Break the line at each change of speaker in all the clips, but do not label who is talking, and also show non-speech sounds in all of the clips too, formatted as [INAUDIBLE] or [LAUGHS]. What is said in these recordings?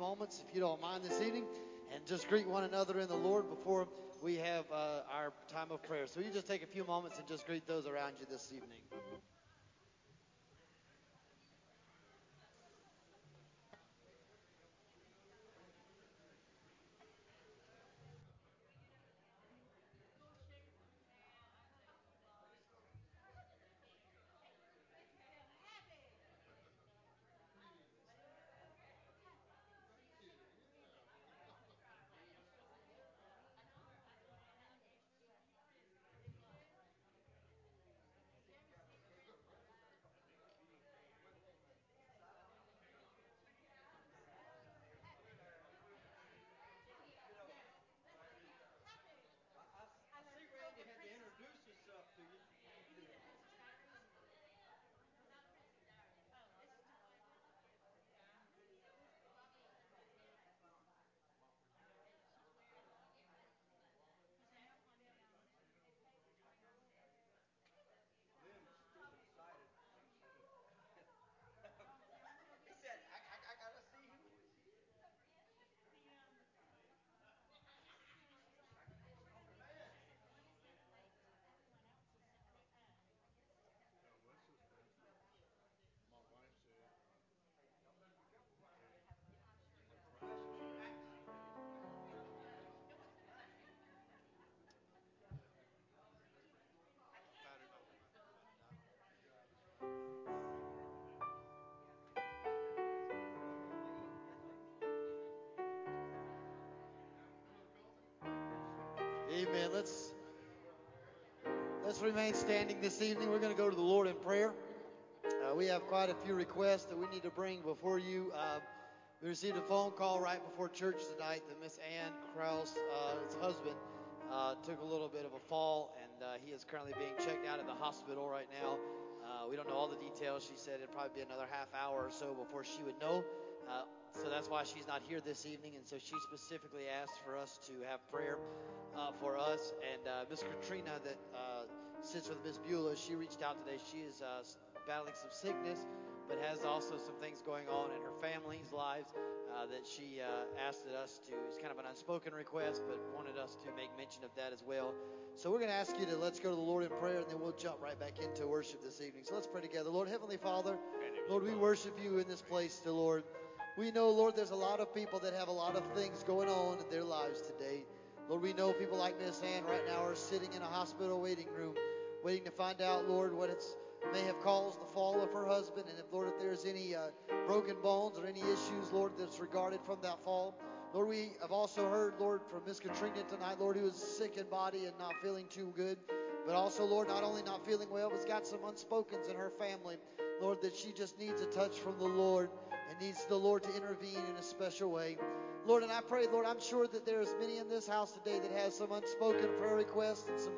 Moments, if you don't mind, this evening, and just greet one another in the Lord before we have uh, our time of prayer. So you just take a few moments and just greet those around you this evening. Amen. Let's let's remain standing this evening. We're going to go to the Lord in prayer. Uh, we have quite a few requests that we need to bring before you. Uh, we received a phone call right before church tonight that Miss Ann Kraus, uh, husband, uh, took a little bit of a fall, and uh, he is currently being checked out at the hospital right now. Uh, we don't know all the details. She said it'd probably be another half hour or so before she would know. so that's why she's not here this evening, and so she specifically asked for us to have prayer uh, for us. And uh, Miss Katrina, that uh, sits with Miss Beulah, she reached out today. She is uh, battling some sickness, but has also some things going on in her family's lives uh, that she uh, asked us to. It's kind of an unspoken request, but wanted us to make mention of that as well. So we're going to ask you to let's go to the Lord in prayer, and then we'll jump right back into worship this evening. So let's pray together. Lord, Heavenly Father, Lord, we worship you in this place, the Lord. We know, Lord, there's a lot of people that have a lot of things going on in their lives today. Lord, we know people like Miss Ann right now are sitting in a hospital waiting room, waiting to find out, Lord, what it's may have caused the fall of her husband, and if Lord, if there's any uh, broken bones or any issues, Lord, that's regarded from that fall. Lord, we have also heard, Lord, from Miss Katrina tonight, Lord, who is sick in body and not feeling too good. But also, Lord, not only not feeling well, but's got some unspokens in her family. Lord, that she just needs a touch from the Lord and needs the Lord to intervene in a special way. Lord, and I pray, Lord, I'm sure that there's many in this house today that has some unspoken prayer requests and some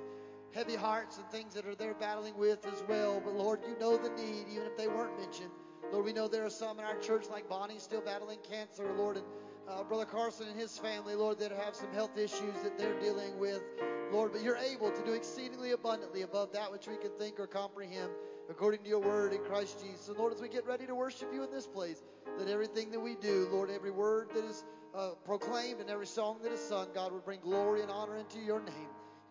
heavy hearts and things that are they're battling with as well. But Lord, you know the need, even if they weren't mentioned. Lord, we know there are some in our church, like Bonnie, still battling cancer, Lord, and uh, Brother Carson and his family, Lord, that have some health issues that they're dealing with, Lord. But you're able to do exceedingly abundantly above that which we can think or comprehend according to your word in Christ Jesus. And Lord, as we get ready to worship you in this place, that everything that we do, Lord, every word that is uh, proclaimed and every song that is sung, God, would bring glory and honor into your name.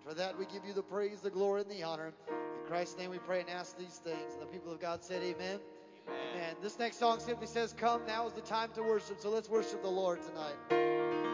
For that, we give you the praise, the glory, and the honor. In Christ's name we pray and ask these things. And the people of God said, Amen. Amen. Amen. This next song simply says, Come, now is the time to worship. So let's worship the Lord tonight.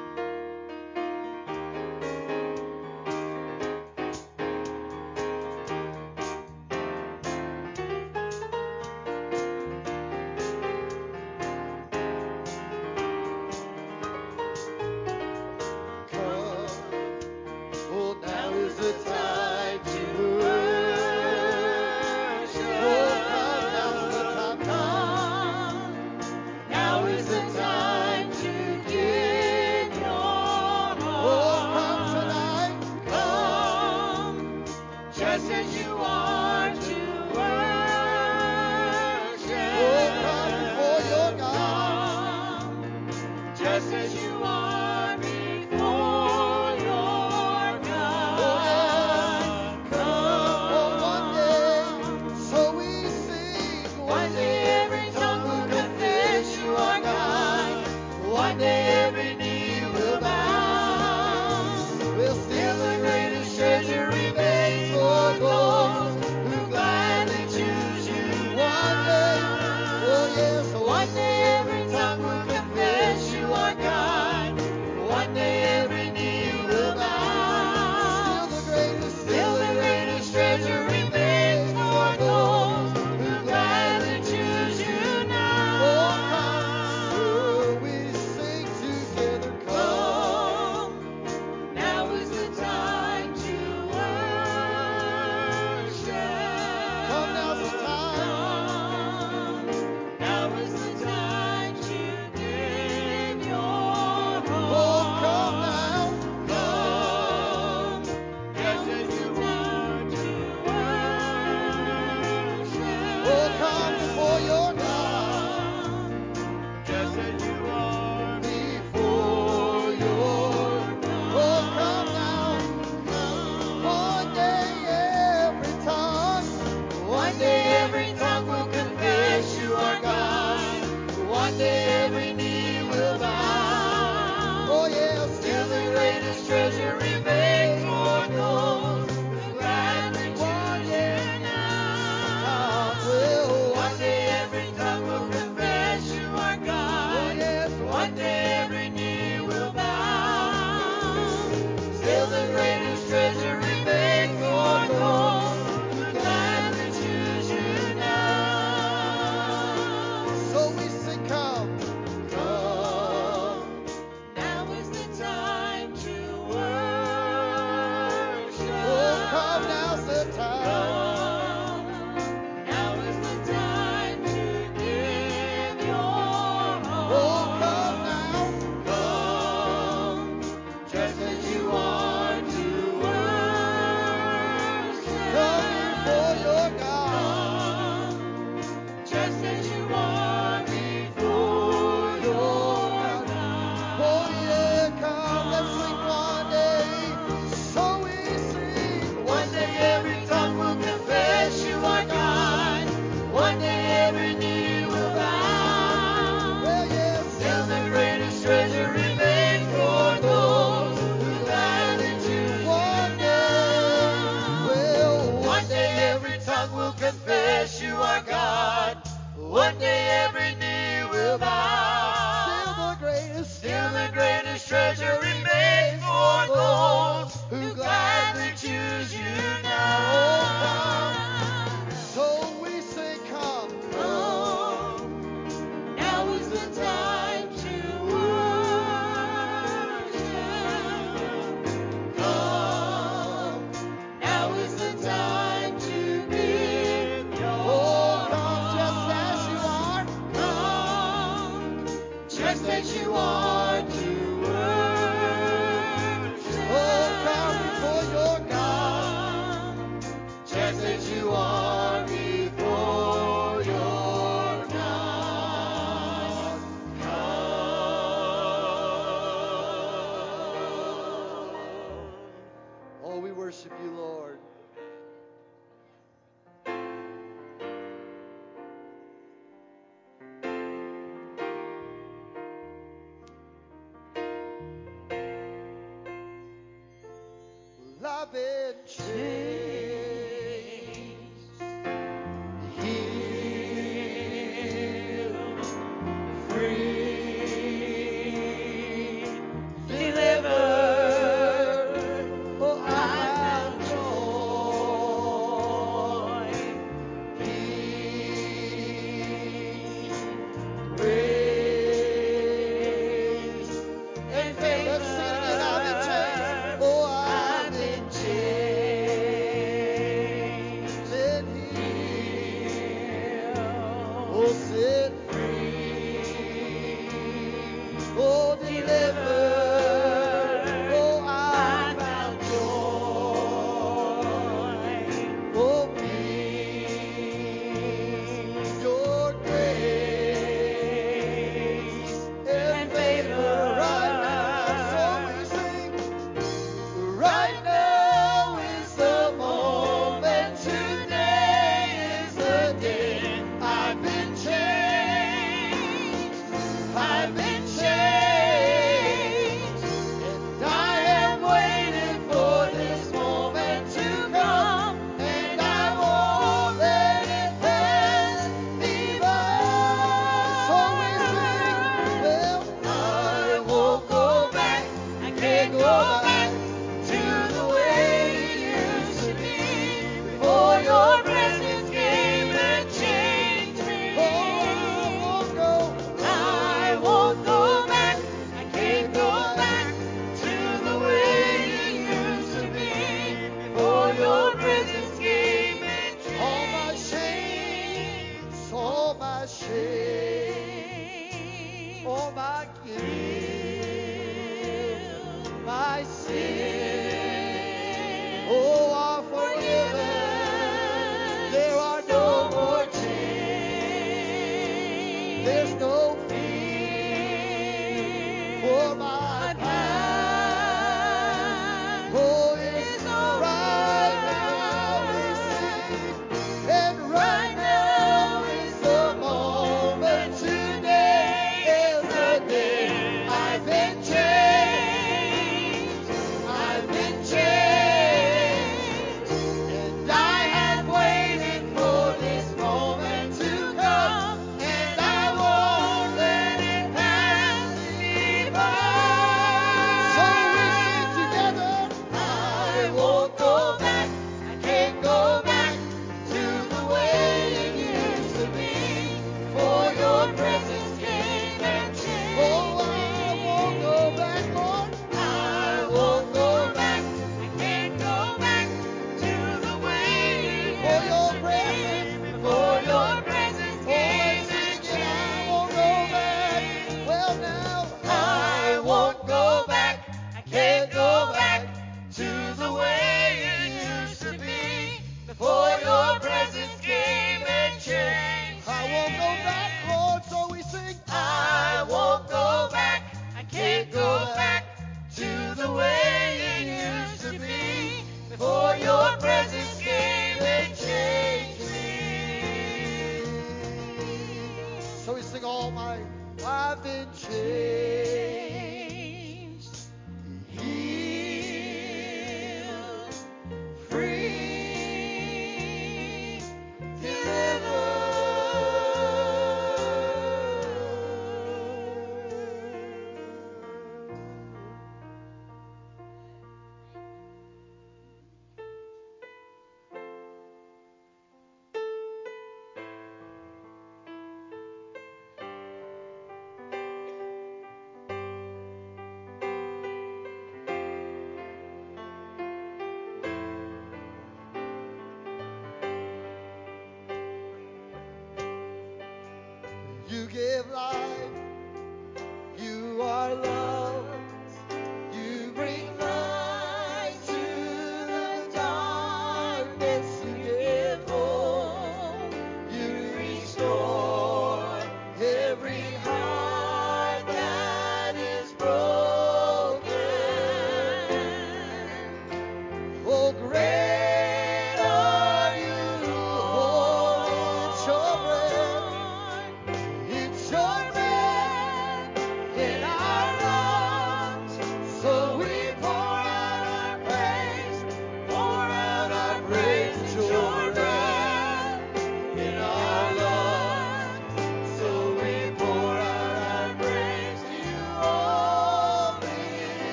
my name.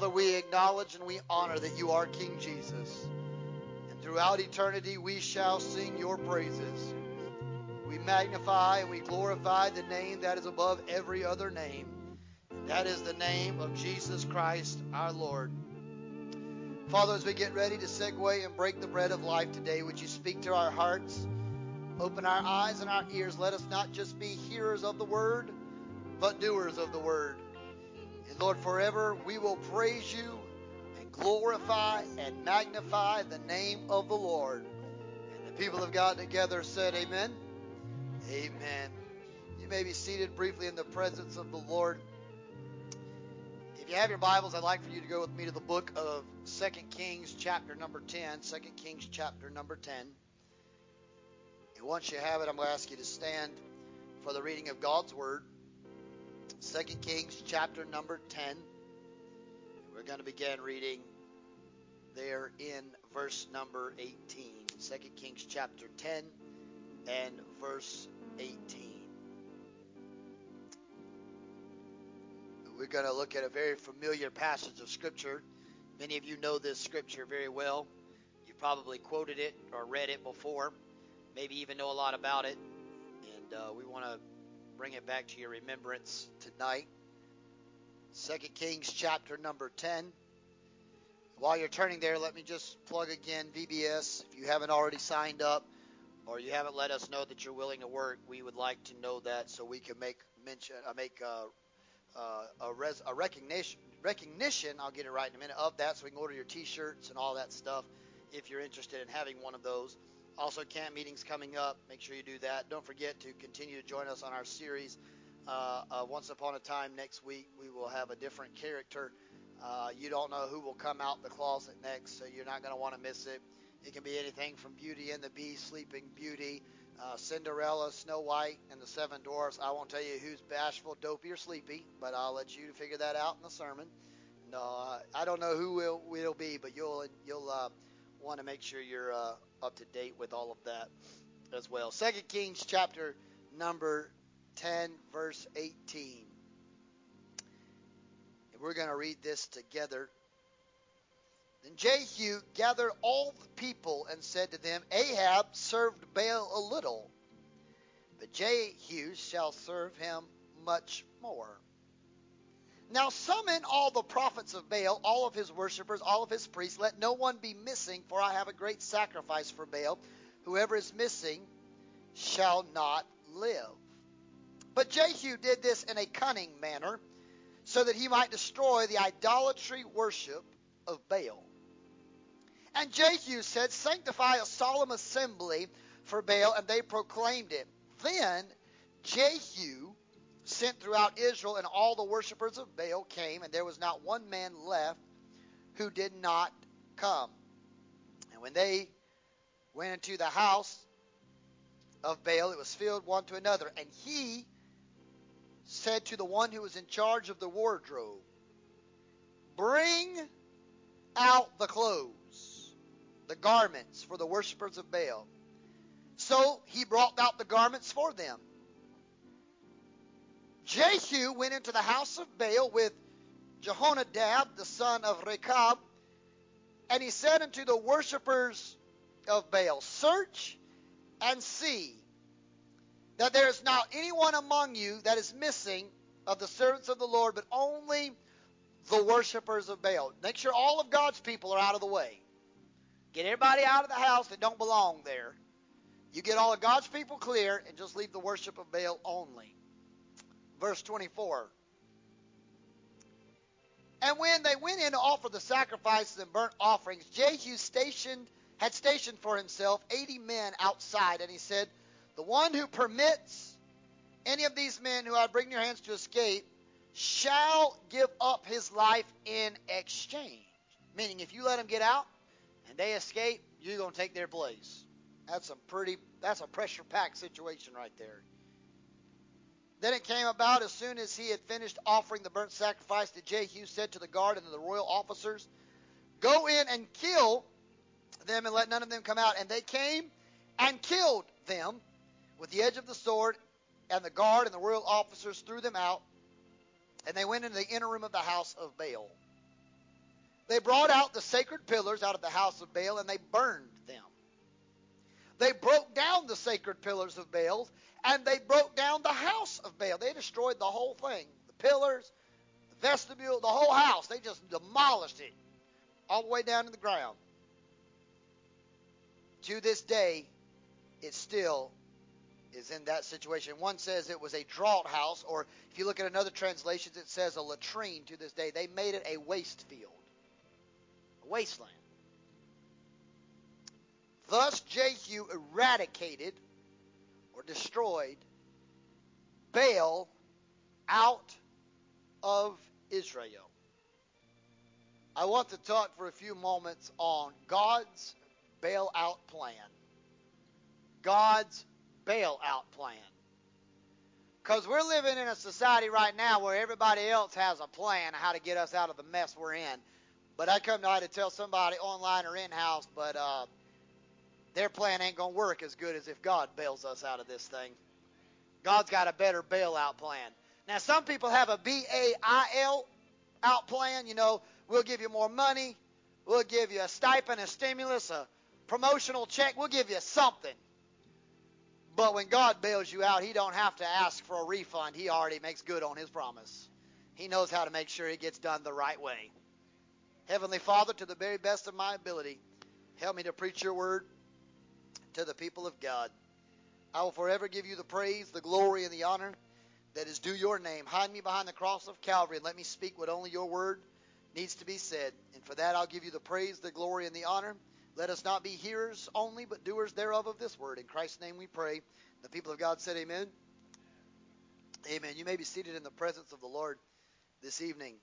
Father, we acknowledge and we honor that you are King Jesus. And throughout eternity, we shall sing your praises. We magnify and we glorify the name that is above every other name. And that is the name of Jesus Christ our Lord. Father, as we get ready to segue and break the bread of life today, would you speak to our hearts? Open our eyes and our ears. Let us not just be hearers of the word, but doers of the word. Lord, forever we will praise you and glorify and magnify the name of the Lord. And the people of God together said, Amen. Amen. You may be seated briefly in the presence of the Lord. If you have your Bibles, I'd like for you to go with me to the book of 2 Kings, chapter number 10. 2 Kings, chapter number 10. And once you have it, I'm going to ask you to stand for the reading of God's Word. Second Kings chapter number 10. We're going to begin reading there in verse number 18. 2 Kings chapter 10 and verse 18. We're going to look at a very familiar passage of Scripture. Many of you know this Scripture very well. You've probably quoted it or read it before, maybe even know a lot about it. And uh, we want to bring it back to your remembrance tonight. Second Kings chapter number 10. While you're turning there, let me just plug again VBS. If you haven't already signed up or you haven't let us know that you're willing to work, we would like to know that so we can make mention, uh, make uh, uh, a, res, a recognition, recognition. I'll get it right in a minute of that, so we can order your T-shirts and all that stuff if you're interested in having one of those. Also, camp meetings coming up. Make sure you do that. Don't forget to continue to join us on our series. Uh, uh, Once Upon a Time next week, we will have a different character. Uh, you don't know who will come out the closet next, so you're not going to want to miss it. It can be anything from Beauty and the Beast, Sleeping Beauty, uh, Cinderella, Snow White, and the Seven Dwarfs. I won't tell you who's bashful, dopey, or sleepy, but I'll let you figure that out in the sermon. No, I don't know who will will be, but you'll you'll uh, want to make sure you're uh, up to date with all of that as well. Second Kings chapter number 10, verse 18. And we're going to read this together. Then Jehu gathered all the people and said to them, Ahab served Baal a little, but Jehu shall serve him much more. Now summon all the prophets of Baal, all of his worshippers, all of his priests. Let no one be missing, for I have a great sacrifice for Baal. Whoever is missing shall not live. But Jehu did this in a cunning manner, so that he might destroy the idolatry worship of Baal. And Jehu said, Sanctify a solemn assembly for Baal, and they proclaimed it. Then Jehu sent throughout Israel, and all the worshippers of Baal came, and there was not one man left who did not come. And when they went into the house of Baal, it was filled one to another. And he said to the one who was in charge of the wardrobe, Bring out the clothes, the garments for the worshippers of Baal. So he brought out the garments for them. Jehu went into the house of Baal with Jehonadab, the son of Rechab, and he said unto the worshippers of Baal, Search and see that there is not anyone among you that is missing of the servants of the Lord, but only the worshippers of Baal. Make sure all of God's people are out of the way. Get everybody out of the house that don't belong there. You get all of God's people clear and just leave the worship of Baal only. Verse 24. And when they went in to offer the sacrifices and burnt offerings, Jehu stationed had stationed for himself 80 men outside, and he said, The one who permits any of these men who I bring in your hands to escape shall give up his life in exchange. Meaning, if you let them get out and they escape, you're going to take their place. That's a pretty, that's a pressure packed situation right there. Then it came about as soon as he had finished offering the burnt sacrifice that Jehu said to the guard and to the royal officers, Go in and kill them and let none of them come out. And they came and killed them with the edge of the sword, and the guard and the royal officers threw them out, and they went into the inner room of the house of Baal. They brought out the sacred pillars out of the house of Baal, and they burned them. They broke down the sacred pillars of Baal, and they broke down the house of Baal. They destroyed the whole thing the pillars, the vestibule, the whole house. They just demolished it all the way down to the ground to this day, it still is in that situation. One says it was a draught house, or if you look at another translations, it says a latrine to this day. They made it a waste field, a wasteland. Thus, Jehu eradicated or destroyed Baal out of Israel. I want to talk for a few moments on God's bailout plan. God's bailout plan. Because we're living in a society right now where everybody else has a plan how to get us out of the mess we're in. But I come tonight to tell somebody online or in house, but uh, their plan ain't going to work as good as if God bails us out of this thing. God's got a better bailout plan. Now, some people have a B A I L out plan. You know, we'll give you more money, we'll give you a stipend, a stimulus, a promotional check. We'll give you something. But when God bails you out, He don't have to ask for a refund. He already makes good on His promise. He knows how to make sure it gets done the right way. Heavenly Father, to the very best of my ability, help me to preach your word to the people of God. I will forever give you the praise, the glory, and the honor that is due your name. Hide me behind the cross of Calvary and let me speak what only your word needs to be said. And for that, I'll give you the praise, the glory, and the honor. Let us not be hearers only, but doers thereof of this word. In Christ's name we pray. The people of God said, Amen. Amen. You may be seated in the presence of the Lord this evening.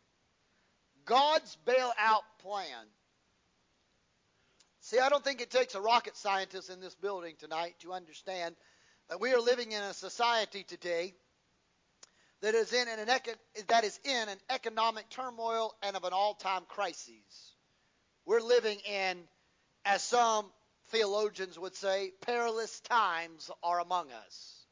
God's bailout plan. See, I don't think it takes a rocket scientist in this building tonight to understand that we are living in a society today that is in an that is in an economic turmoil and of an all-time crisis. We're living in as some theologians would say, perilous times are among us.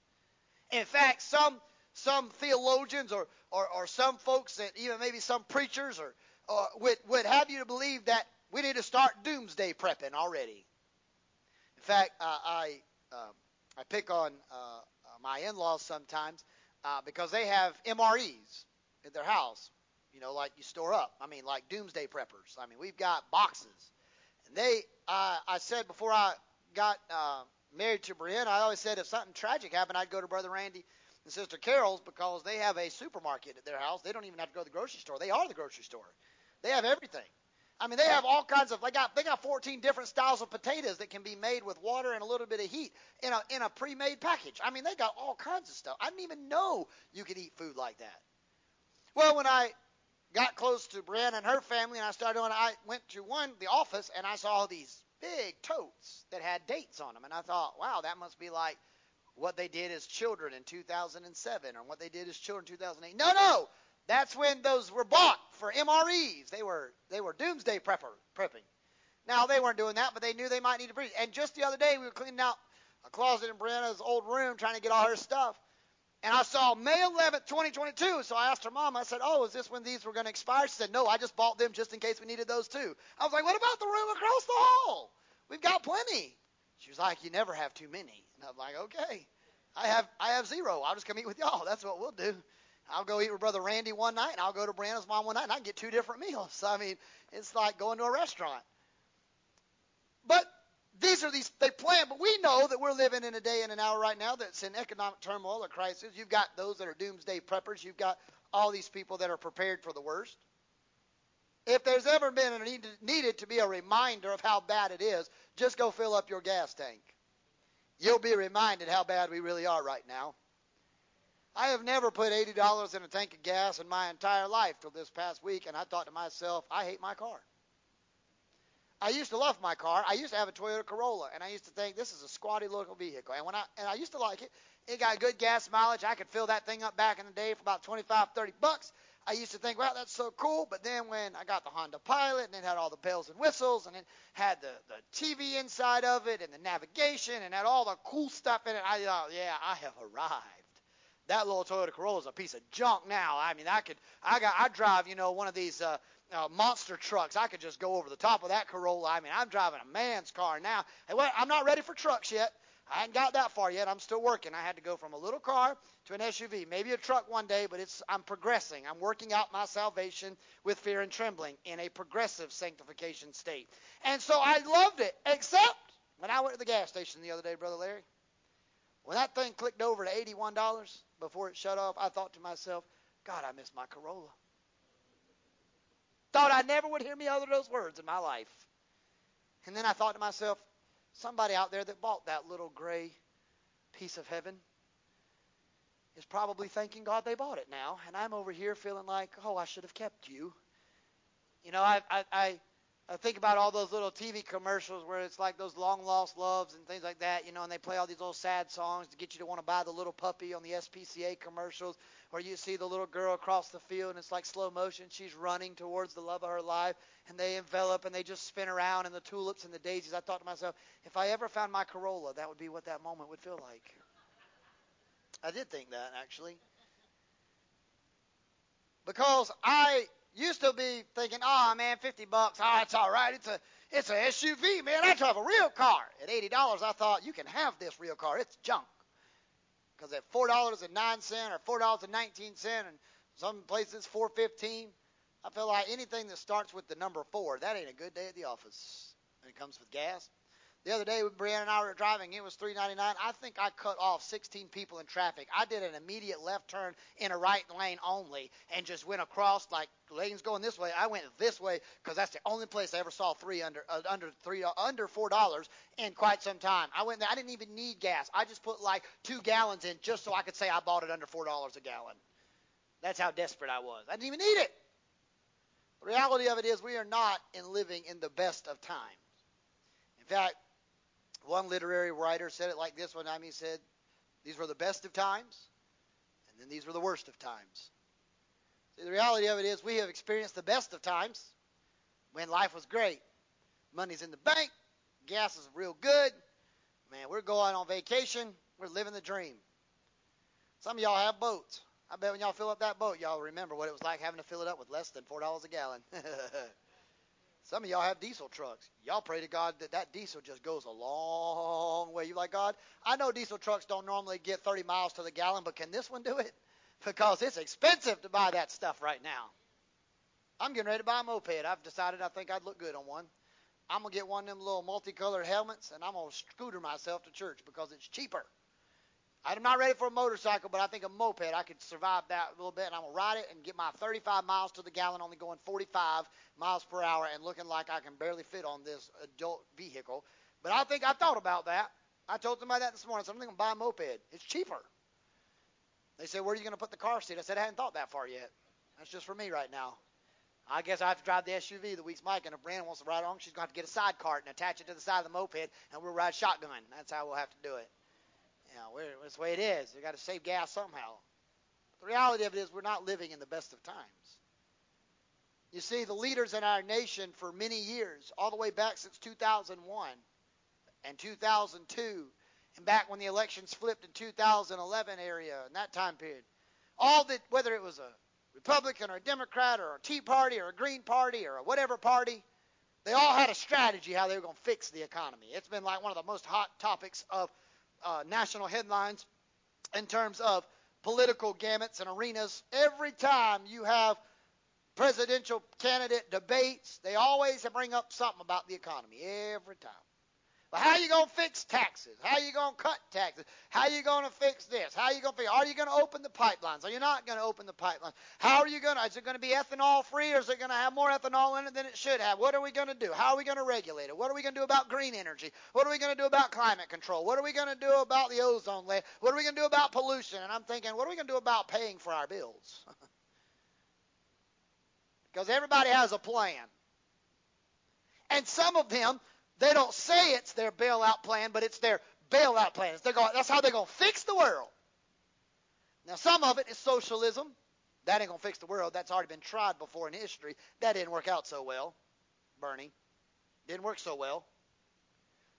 In fact, some some theologians or, or, or some folks that even maybe some preachers or, or would, would have you to believe that we need to start doomsday prepping already. In fact, uh, I uh, I pick on uh, my in-laws sometimes uh, because they have MREs in their house. You know, like you store up. I mean, like doomsday preppers. I mean, we've got boxes and they, I said before I got uh, married to Brianna, I always said if something tragic happened, I'd go to Brother Randy and Sister Carol's because they have a supermarket at their house. They don't even have to go to the grocery store. They are the grocery store. They have everything. I mean, they have all kinds of. They got they got 14 different styles of potatoes that can be made with water and a little bit of heat in a in a pre-made package. I mean, they got all kinds of stuff. I didn't even know you could eat food like that. Well, when I got close to Brianna and her family, and I started doing, I went to one the office and I saw these big totes that had dates on them, and I thought, wow, that must be like what they did as children in 2007 or what they did as children in 2008. No, no, that's when those were bought for MREs. They were they were doomsday prepper prepping. Now they weren't doing that, but they knew they might need to breathe. And just the other day, we were cleaning out a closet in Brianna's old room, trying to get all her stuff. And I saw May 11th, 2022. So I asked her mom, I said, Oh, is this when these were going to expire? She said, No, I just bought them just in case we needed those too. I was like, What about the room across the hall? We've got plenty. She was like, You never have too many. And I'm like, Okay. I have I have zero. I'll just come eat with y'all. That's what we'll do. I'll go eat with Brother Randy one night, and I'll go to Brianna's mom one night, and I get two different [LAUGHS] meals. I mean, it's like going to a restaurant. But these are these they plan, but we know that we're living in a day and an hour right now that's in economic turmoil or crisis. You've got those that are doomsday preppers. You've got all these people that are prepared for the worst. If there's ever been a need, needed to be a reminder of how bad it is, just go fill up your gas tank. You'll be reminded how bad we really are right now. I have never put $80 in a tank of gas in my entire life till this past week, and I thought to myself, I hate my car. I used to love my car. I used to have a Toyota Corolla, and I used to think this is a squatty little vehicle. And when I and I used to like it. It got good gas mileage. I could fill that thing up back in the day for about 25, 30 bucks. I used to think, well, that's so cool. But then when I got the Honda Pilot and it had all the bells and whistles and it had the, the TV inside of it and the navigation and had all the cool stuff in it, I thought, yeah, I have arrived. That little Toyota Corolla is a piece of junk now. I mean, I could, I got, I drive, you know, one of these uh, uh, monster trucks. I could just go over the top of that Corolla. I mean, I'm driving a man's car now. Hey, well, I'm not ready for trucks yet. I hadn't got that far yet. I'm still working. I had to go from a little car to an SUV, maybe a truck one day, but it's I'm progressing. I'm working out my salvation with fear and trembling in a progressive sanctification state. And so I loved it, except when I went to the gas station the other day, brother Larry. When that thing clicked over to $81 before it shut off, I thought to myself, God, I miss my Corolla. Thought I never would hear me utter those words in my life. And then I thought to myself, somebody out there that bought that little gray piece of heaven is probably thanking God they bought it now, and I'm over here feeling like, oh, I should have kept you. You know, I I I, I think about all those little TV commercials where it's like those long lost loves and things like that, you know, and they play all these little sad songs to get you to want to buy the little puppy on the SPCA commercials, or you see the little girl across the field and it's like slow motion, she's running towards the love of her life, and they envelop and they just spin around in the tulips and the daisies. I thought to myself, if I ever found my Corolla, that would be what that moment would feel like. I did think that actually. Because I used to be thinking, oh man, 50 bucks, oh, it's all right. It's a it's a SUV, man. I drive a real car. At $80, I thought you can have this real car. It's junk. Because at $4.09 or $4.19 and some places 4.15, I feel like anything that starts with the number four, that ain't a good day at the office when it comes with gas. The other day when Brianna and I were driving, it was 3.99. I think I cut off 16 people in traffic. I did an immediate left turn in a right lane only and just went across like lanes going this way. I went this way because that's the only place I ever saw three under uh, under three uh, under four dollars in quite some time. I went there. I didn't even need gas. I just put like two gallons in just so I could say I bought it under four dollars a gallon. That's how desperate I was. I didn't even need it. The reality of it is we are not in living in the best of times. In fact, one literary writer said it like this one time. He said, These were the best of times, and then these were the worst of times. See, the reality of it is we have experienced the best of times when life was great. Money's in the bank, gas is real good. Man, we're going on vacation, we're living the dream. Some of y'all have boats. I bet when y'all fill up that boat, y'all remember what it was like having to fill it up with less than $4 a gallon. [LAUGHS] Some of y'all have diesel trucks. Y'all pray to God that that diesel just goes a long way. You like God? I know diesel trucks don't normally get 30 miles to the gallon, but can this one do it? [LAUGHS] Because it's expensive to buy that stuff right now. I'm getting ready to buy a moped. I've decided I think I'd look good on one. I'm gonna get one of them little multicolored helmets, and I'm gonna scooter myself to church because it's cheaper. I'm not ready for a motorcycle, but I think a moped, I could survive that a little bit, and I'm going to ride it and get my 35 miles to the gallon, only going 45 miles per hour, and looking like I can barely fit on this adult vehicle. But I think I thought about that. I told somebody that this morning. So I'm going to buy a moped. It's cheaper. They said, where are you going to put the car seat? I said, I hadn't thought that far yet. That's just for me right now. I guess I have to drive the SUV the week's Mike, and if Brandon wants to ride along, she's going to have to get a side cart and attach it to the side of the moped, and we'll ride shotgun. That's how we'll have to do it. You know, that's the way it is. We got to save gas somehow. The reality of it is we're not living in the best of times. You see, the leaders in our nation for many years, all the way back since 2001 and 2002, and back when the elections flipped in 2011 area, in that time period, all that, whether it was a Republican or a Democrat or a Tea Party or a Green Party or a whatever party, they all had a strategy how they were going to fix the economy. It's been like one of the most hot topics of uh, national headlines in terms of political gamuts and arenas. Every time you have presidential candidate debates, they always bring up something about the economy. Every time. But how are you going to fix taxes? How are you going to cut taxes? How are you going to fix this? How are you going to fix Are you going to open the pipelines? Are you not going to open the pipelines? How are you going to Is it going to be ethanol free or is it going to have more ethanol in it than it should have? What are we going to do? How are we going to regulate it? What are we going to do about green energy? What are we going to do about climate control? What are we going to do about the ozone layer? What are we going to do about pollution? And I'm thinking, what are we going to do about paying for our bills? [LAUGHS] because everybody has a plan. And some of them they don't say it's their bailout plan, but it's their bailout plan. They're going, that's how they're going to fix the world. Now, some of it is socialism. That ain't going to fix the world. That's already been tried before in history. That didn't work out so well. Bernie. Didn't work so well.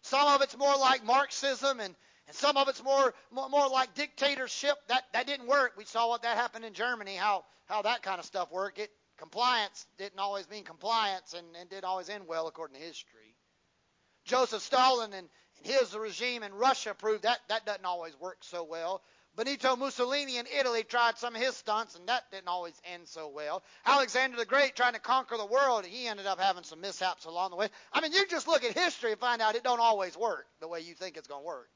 Some of it's more like Marxism, and, and some of it's more, more, more like dictatorship. That, that didn't work. We saw what that happened in Germany, how, how that kind of stuff worked. It, compliance didn't always mean compliance and, and didn't always end well according to history. Joseph Stalin and, and his regime in Russia proved that that doesn't always work so well. Benito Mussolini in Italy tried some of his stunts, and that didn't always end so well. Alexander the Great trying to conquer the world, he ended up having some mishaps along the way. I mean, you just look at history and find out it don't always work the way you think it's going to work.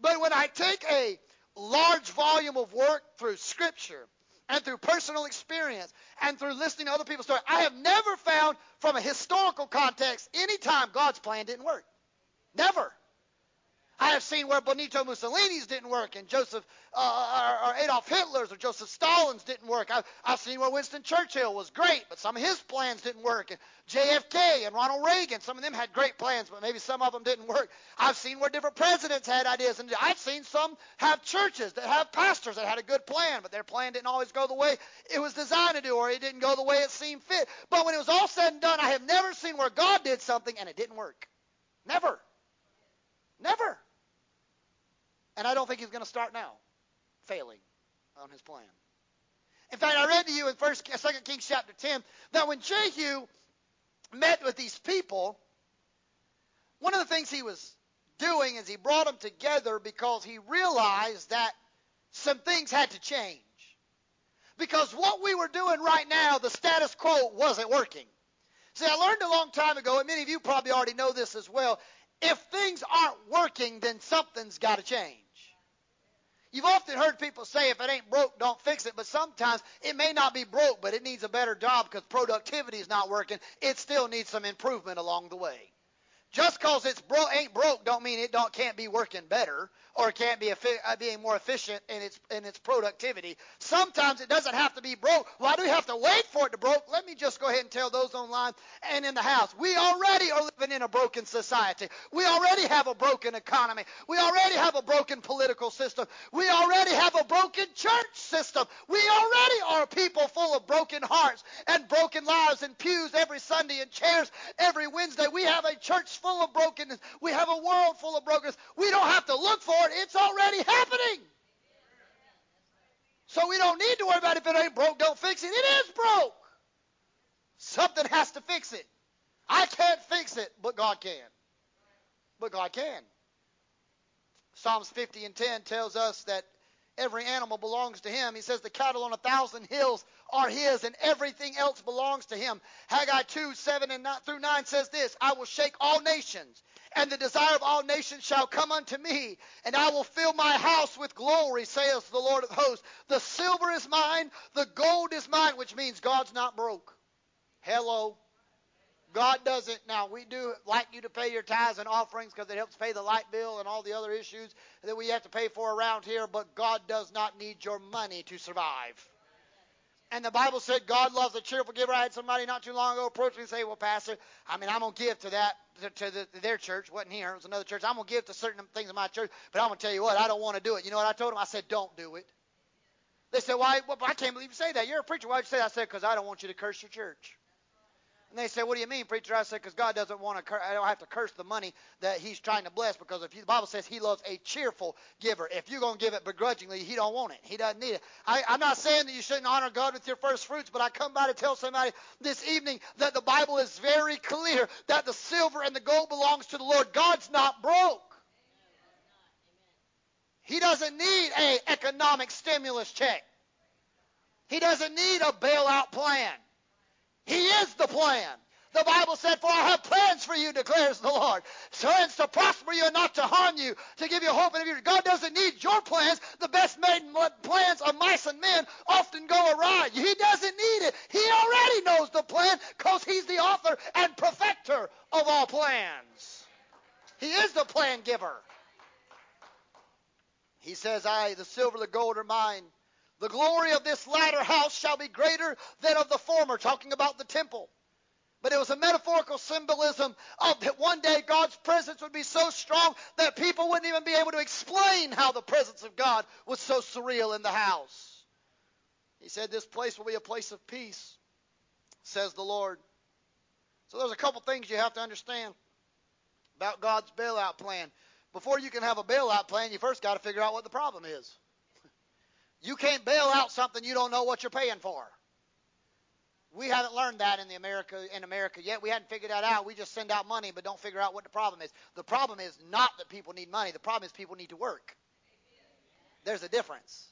But when I take a large volume of work through Scripture and through personal experience and through listening to other people's stories, I have never found from a historical context any time God's plan didn't work. Never. I have seen where Benito Mussolini's didn't work, and Joseph uh, or, or, Adolf Hitler's or Joseph Stalin's didn't work. I've, I've seen where Winston Churchill was great, but some of his plans didn't work. And JFK and Ronald Reagan, some of them had great plans, but maybe some of them didn't work. I've seen where different presidents had ideas, and I've seen some have churches that have pastors that had a good plan, but their plan didn't always go the way it was designed to do, or it didn't go the way it seemed fit. But when it was all said and done, I have never seen where God did something and it didn't work. Never. Never. And I don't think he's going to start now failing on his plan. In fact, I read to you in First, uh, Second Kings chapter 10 that when Jehu met with these people, one of the things he was doing is he brought them together because he realized that some things had to change. Because what we were doing right now, the status quo wasn't working. See, I learned a long time ago, and many of you probably already know this as well. If things aren't working, then something's got to change. You've often heard people say if it ain't broke, don't fix it. But sometimes it may not be broke, but it needs a better job because productivity is not working. It still needs some improvement along the way. Just because it's bro- ain't broke don't mean it don't can't be working better or can't be uh, being more efficient in its in its productivity. Sometimes it doesn't have to be broke. Why do we have to wait for it to broke? Let me just go ahead and tell those online and in the house. We already are living in a broken society. We already have a broken economy. We already have a broken political system. We already have a broken church system. We already are people full of broken hearts and broken lives and pews every Sunday and chairs every Wednesday. We have a church full of brokenness. We have a world full of brokenness. We don't have to look for it. It's already happening. So we don't need to worry about it. if it ain't broke, don't fix it. It is broke. Something has to fix it. I can't fix it, but God can. But God can. Psalms 50 and 10 tells us that every animal belongs to him. He says the cattle on a thousand hills are his and everything else belongs to him. Haggai 2, 7 and 9 through 9 says this, I will shake all nations and the desire of all nations shall come unto me, and I will fill my house with glory, saith the Lord of hosts. The silver is mine, the gold is mine, which means God's not broke. Hello. God doesn't. Now, we do like you to pay your tithes and offerings because it helps pay the light bill and all the other issues that we have to pay for around here, but God does not need your money to survive. And the Bible said God loves a cheerful giver. I had somebody not too long ago approach me and say, "Well, Pastor, I mean, I'm gonna give to that to, to the, their church. wasn't here. It was another church. I'm gonna give to certain things in my church, but I'm gonna tell you what, I don't want to do it. You know what I told them? I said, "Don't do it." They said, "Why? Well, I can't believe you say that. You're a preacher. Why'd you say that?" I said, "Because I don't want you to curse your church." And they said, "What do you mean, preacher?" I said, "Because God doesn't want to. Cur- I don't have to curse the money that He's trying to bless. Because if you, the Bible says He loves a cheerful giver. If you're going to give it begrudgingly, He don't want it. He doesn't need it. I, I'm not saying that you shouldn't honor God with your first fruits, but I come by to tell somebody this evening that the Bible is very clear that the silver and the gold belongs to the Lord. God's not broke. He doesn't need a economic stimulus check. He doesn't need a bailout plan. He is the plan. The Bible said, For I have plans for you, declares the Lord. Plans to prosper you and not to harm you, to give you hope and a future. God doesn't need your plans. The best made plans of mice and men often go awry. He doesn't need it. He already knows the plan because He's the author and perfecter of all plans. He is the plan giver. He says, I, the silver, the gold are mine. The glory of this latter house shall be greater than of the former, talking about the temple. But it was a metaphorical symbolism of that one day God's presence would be so strong that people wouldn't even be able to explain how the presence of God was so surreal in the house. He said, This place will be a place of peace, says the Lord. So there's a couple things you have to understand about God's bailout plan. Before you can have a bailout plan, you first got to figure out what the problem is. You can't bail out something you don't know what you're paying for. We haven't learned that in the America in America yet. We hadn't figured that out. We just send out money but don't figure out what the problem is. The problem is not that people need money. The problem is people need to work. There's a difference.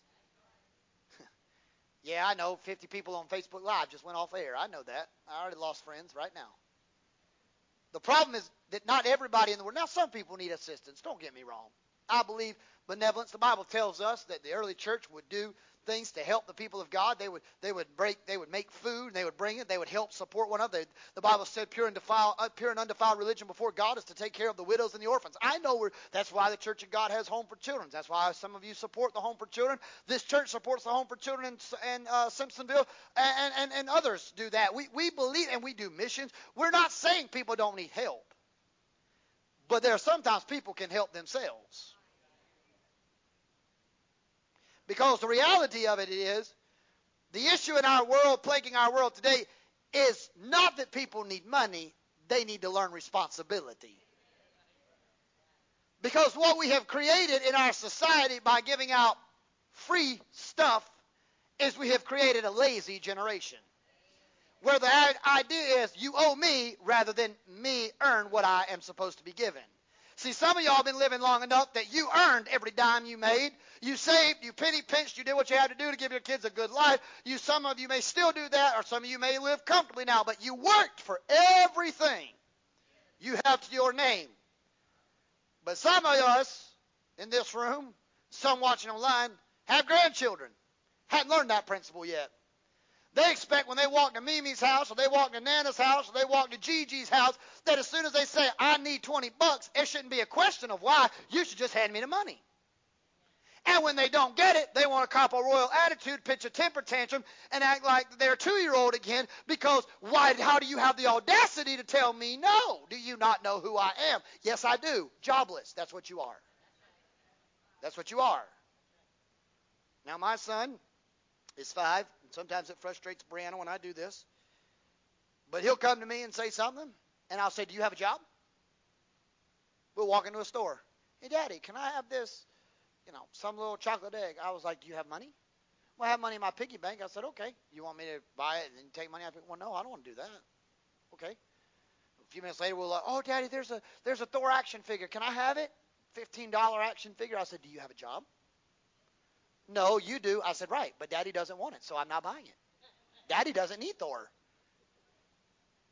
[LAUGHS] yeah, I know 50 people on Facebook Live just went off air. I know that. I already lost friends right now. The problem is that not everybody in the world. Now some people need assistance. Don't get me wrong. I believe benevolence. The Bible tells us that the early church would do things to help the people of God. They would they would break they would make food. and They would bring it. They would help support one another. The Bible said pure and defile uh, pure and undefiled religion before God is to take care of the widows and the orphans. I know that's why the Church of God has Home for Children. That's why some of you support the Home for Children. This church supports the Home for Children in, in uh, Simpsonville, and, and and others do that. We we believe and we do missions. We're not saying people don't need help, but there are sometimes people can help themselves. Because the reality of it is, the issue in our world, plaguing our world today, is not that people need money, they need to learn responsibility. Because what we have created in our society by giving out free stuff is we have created a lazy generation. Where the idea is you owe me rather than me earn what I am supposed to be given. See, some of y'all have been living long enough that you earned every dime you made. You saved, you penny pinched, you did what you had to do to give your kids a good life. You, some of you may still do that, or some of you may live comfortably now, but you worked for everything you have to your name. But some of us in this room, some watching online, have grandchildren. Hadn't learned that principle yet. They expect when they walk to Mimi's house or they walk to Nana's house or they walk to Gigi's house that as soon as they say, I need 20 bucks, it shouldn't be a question of why. You should just hand me the money. And when they don't get it, they want to cop a royal attitude, pitch a temper tantrum, and act like they're a two-year-old again because why, how do you have the audacity to tell me no? Do you not know who I am? Yes, I do. Jobless. That's what you are. That's what you are. Now, my son is five. And sometimes it frustrates Brianna when I do this. But he'll come to me and say something, and I'll say, Do you have a job? We'll walk into a store. Hey, Daddy, can I have this, you know, some little chocolate egg? I was like, Do you have money? Well, I have money in my piggy bank. I said, Okay. You want me to buy it and take money out of? Well, no, I don't want to do that. Okay. A few minutes later, we're like, Oh, Daddy, there's a there's a Thor action figure. Can I have it? $15 action figure. I said, Do you have a job? No, you do. I said, Right, but Daddy doesn't want it, so I'm not buying it. Daddy doesn't need Thor.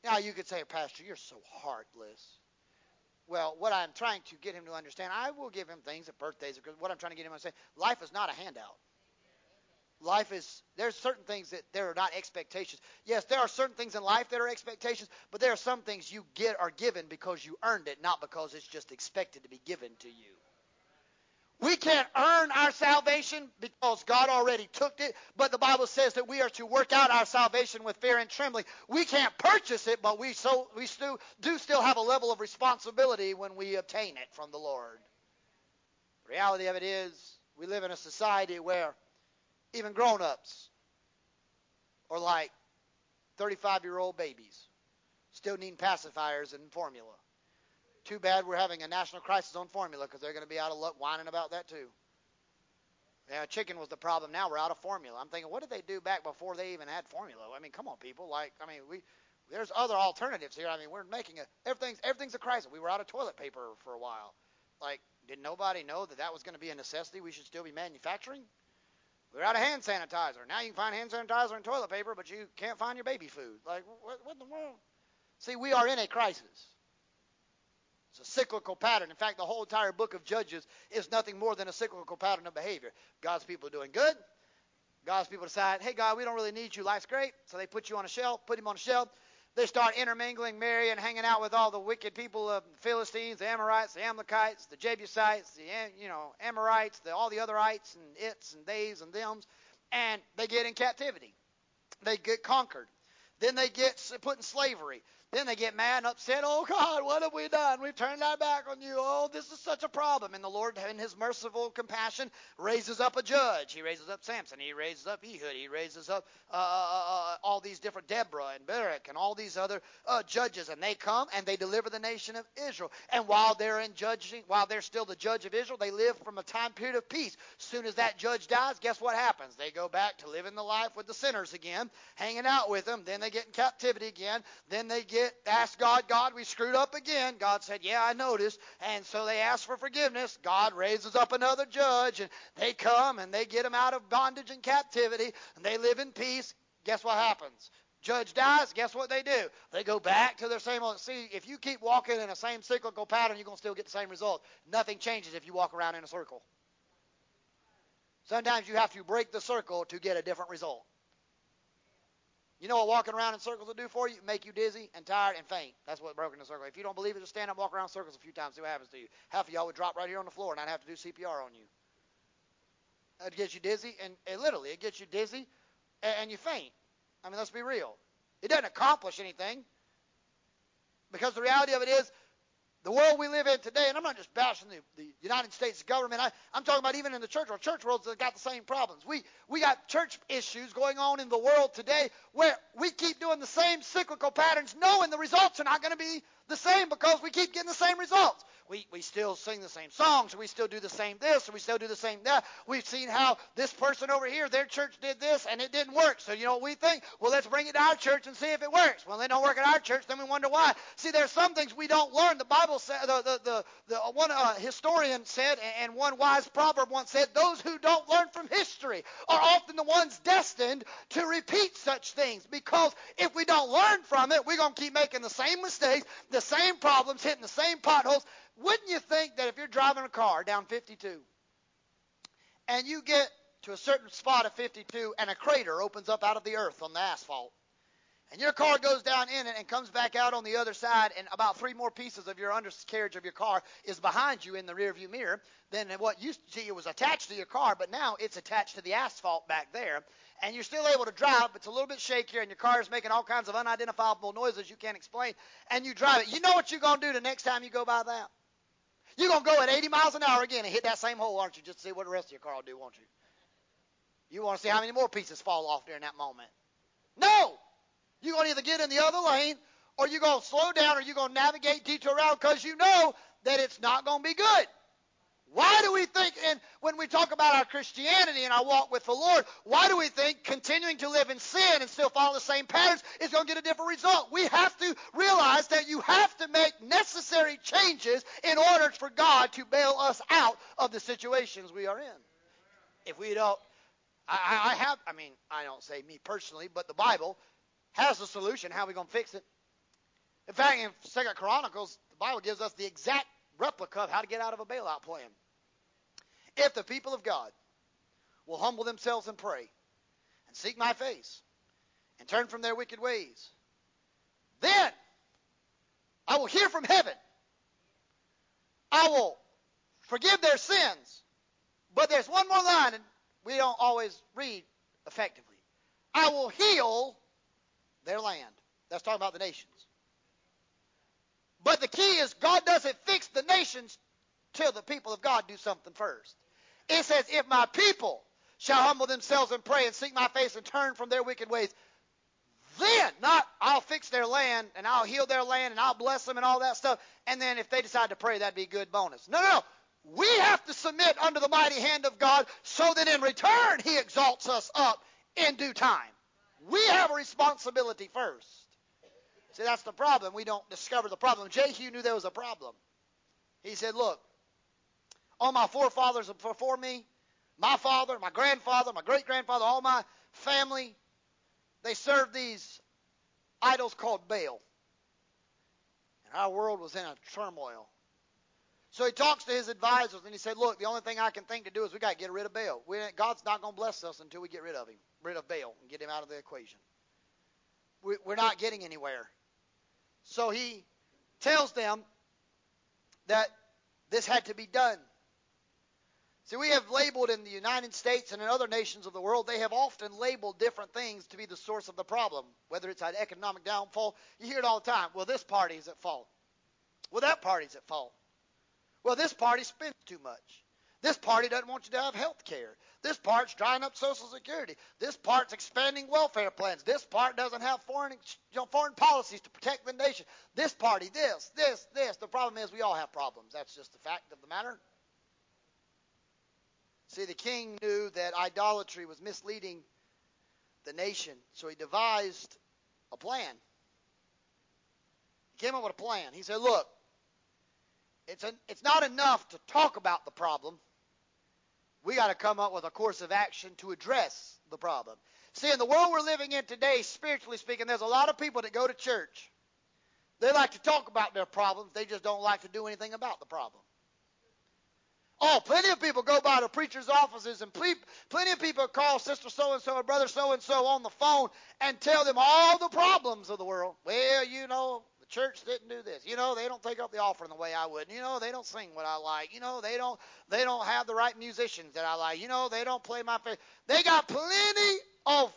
Now you could say, Pastor, you're so heartless. well, what I'm trying to get him to understand, I will give him things at birthdays. What I'm trying to get him to understand, life is not a handout. Life is there's certain things that there are not expectations. Yes, there are certain things in life that are expectations, but there are some things you get are given because you earned it, not because it's just expected to be given to you. We can't earn our salvation because God already took it, but the Bible says that we are to work out our salvation with fear and trembling. We can't purchase it, but we so we still do still have a level of responsibility when we obtain it from the Lord. The reality of it is we live in a society where even grown-ups are like 35-year-old babies, still needing pacifiers and formula. Too bad we're having a national crisis on formula because they're going to be out of luck whining about that too. Yeah, chicken was the problem. Now we're out of formula. I'm thinking, what did they do back before they even had formula? I mean, come on, people. Like, I mean, we there's other alternatives here. I mean, we're making a everything's everything's a crisis. We were out of toilet paper for a while. Like, did nobody know that that was going to be a necessity? We should still be manufacturing. We're out of hand sanitizer. Now you can find hand sanitizer and toilet paper, but you can't find your baby food. Like, what, what in the world? See, we are in a crisis. It's a cyclical pattern. In fact, the whole entire book of Judges is nothing more than a cyclical pattern of behavior. God's people are doing good. God's people decide, hey, God, we don't really need you. Life's great. So they put you on a shelf, put him on a shelf. They start intermingling, marrying, hanging out with all the wicked people of the Philistines, the Amorites, the Amalekites, the Jebusites, the you know Amorites, the, all the otherites and its and theys and thems, and they get in captivity. They get conquered. Then they get put in slavery. Then they get mad and upset. Oh God, what have we done? We've turned our back on you. Oh, this is such a problem. And the Lord, in His merciful compassion, raises up a judge. He raises up Samson. He raises up Ehud. He raises up uh, uh, uh, uh all these different Deborah and Barak and all these other uh, judges. And they come and they deliver the nation of Israel. And while they're in judging, while they're still the judge of Israel, they live from a time period of peace. Soon as that judge dies, guess what happens? They go back to living the life with the sinners again, hanging out with them. Then they get in captivity again. Then they get asked God, God, we screwed up again. God said, Yeah, I noticed. And so they ask for forgiveness. God raises up another judge, and they come and they get them out of bondage and captivity, and they live in peace. Guess what happens? Judge dies, guess what they do? They go back to their same old. See, if you keep walking in the same cyclical pattern, you're going to still get the same result. Nothing changes if you walk around in a circle. Sometimes you have to break the circle to get a different result. You know what walking around in circles will do for you? Make you dizzy and tired and faint. That's what broken the circle. If you don't believe it, just stand up, walk around circles a few times, see what happens to you. Half of y'all would drop right here on the floor, and I'd have to do CPR on you. It gets you dizzy, and, and literally, it gets you dizzy, and, and you faint. I mean, let's be real. It doesn't accomplish anything, because the reality of it is, the world we live in today, and I'm not just bashing the, the United States government. I, am talking about even in the church world. Church world's got the same problems. We we got church issues going on in the world today where we keep doing the same cyclical patterns, knowing the results are not going to be the same because we keep getting the same results we, we still sing the same songs, we still do the same this, we still do the same that. We've seen how this person over here, their church did this, and it didn't work. So you know what we think? Well, let's bring it to our church and see if it works. Well, they don't work at our church, then we wonder why. See, there's some things we don't learn. The Bible said, the, the, the, the one uh, historian said, and one wise proverb once said, those who don't learn from history are often the ones destined to repeat such things. Because if we don't learn from it, we're going to keep making the same mistakes, the same problems, hitting the same potholes. Wouldn't you think that if you're driving a car down 52 and you get to a certain spot of 52 and a crater opens up out of the earth on the asphalt and your car goes down in it and comes back out on the other side and about three more pieces of your undercarriage of your car is behind you in the rearview mirror then what used to it was attached to your car but now it's attached to the asphalt back there and you're still able to drive, but it's a little bit shakier, and your car is making all kinds of unidentifiable noises you can't explain, and you drive it. You know what you're going to do the next time you go by that? You're going to go at 80 miles an hour again and hit that same hole, aren't you? Just to see what the rest of your car will do, won't you? You want to see how many more pieces fall off during that moment. No! You're going to either get in the other lane or you're going to slow down or you're going to navigate, detour around because you know that it's not going to be good. Why do we think, and when we talk about our Christianity and our walk with the Lord, why do we think continuing to live in sin and still follow the same patterns is going to get a different result? We have to realize that you have to make necessary changes in order for God to bail us out of the situations we are in. If we don't, I, I have, I mean, I don't say me personally, but the Bible has a solution. How are we going to fix it? In fact, in Second Chronicles, the Bible gives us the exact replica of how to get out of a bailout plan. If the people of God will humble themselves and pray and seek my face and turn from their wicked ways, then I will hear from heaven. I will forgive their sins. But there's one more line, and we don't always read effectively. I will heal their land. That's talking about the nations. But the key is God doesn't fix the nations till the people of God do something first. It says, if my people shall humble themselves and pray and seek my face and turn from their wicked ways, then, not I'll fix their land and I'll heal their land and I'll bless them and all that stuff. And then if they decide to pray, that'd be a good bonus. No, no, no. We have to submit under the mighty hand of God so that in return he exalts us up in due time. We have a responsibility first. See, that's the problem. We don't discover the problem. Jehu knew there was a problem. He said, Look, all my forefathers before me, my father, my grandfather, my great grandfather, all my family, they served these idols called Baal. And our world was in a turmoil. So he talks to his advisors and he said, Look, the only thing I can think to do is we got to get rid of Baal. We, God's not going to bless us until we get rid of him, rid of Baal, and get him out of the equation. We, we're not getting anywhere. So he tells them that this had to be done. See, we have labeled in the United States and in other nations of the world, they have often labeled different things to be the source of the problem, whether it's an economic downfall. You hear it all the time. Well, this party's at fault. Well, that party's at fault. Well, this party spends too much. This party doesn't want you to have health care. This part's drying up Social Security. This part's expanding welfare plans. This part doesn't have foreign, you know, foreign policies to protect the nation. This party, this, this, this. The problem is we all have problems. That's just the fact of the matter. See, the king knew that idolatry was misleading the nation, so he devised a plan. He came up with a plan. He said, Look, it's, a, it's not enough to talk about the problem. We got to come up with a course of action to address the problem. See, in the world we're living in today, spiritually speaking, there's a lot of people that go to church. They like to talk about their problems, they just don't like to do anything about the problem. Oh, plenty of people go by the preacher's offices, and plenty of people call sister so and so or brother so and so on the phone and tell them all the problems of the world. Well, you know, the church didn't do this. You know, they don't take up the offering the way I would. You know, they don't sing what I like. You know, they don't they don't have the right musicians that I like. You know, they don't play my favorite. They got plenty of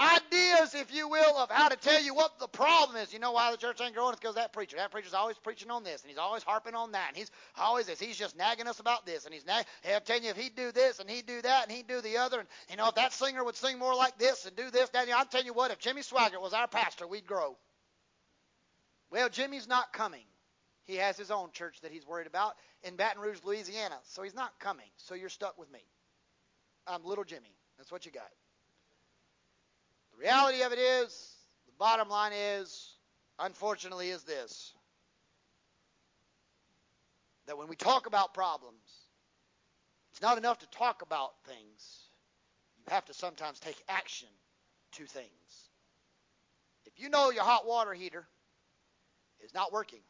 ideas, if you will, of how to tell you what the problem is. You know why the church ain't growing? It's because that preacher. That preacher's always preaching on this, and he's always harping on that, and he's always this. He's just nagging us about this, and he's nag. I'm telling you, if he'd do this, and he'd do that, and he'd do the other, and you know, if that singer would sing more like this and do this, that, I'm telling you what, if Jimmy Swaggart was our pastor, we'd grow. Well, Jimmy's not coming. He has his own church that he's worried about in Baton Rouge, Louisiana, so he's not coming. So you're stuck with me. I'm little Jimmy. That's what you got. The reality of it is, the bottom line is, unfortunately, is this that when we talk about problems, it's not enough to talk about things. You have to sometimes take action to things. If you know your hot water heater is not working,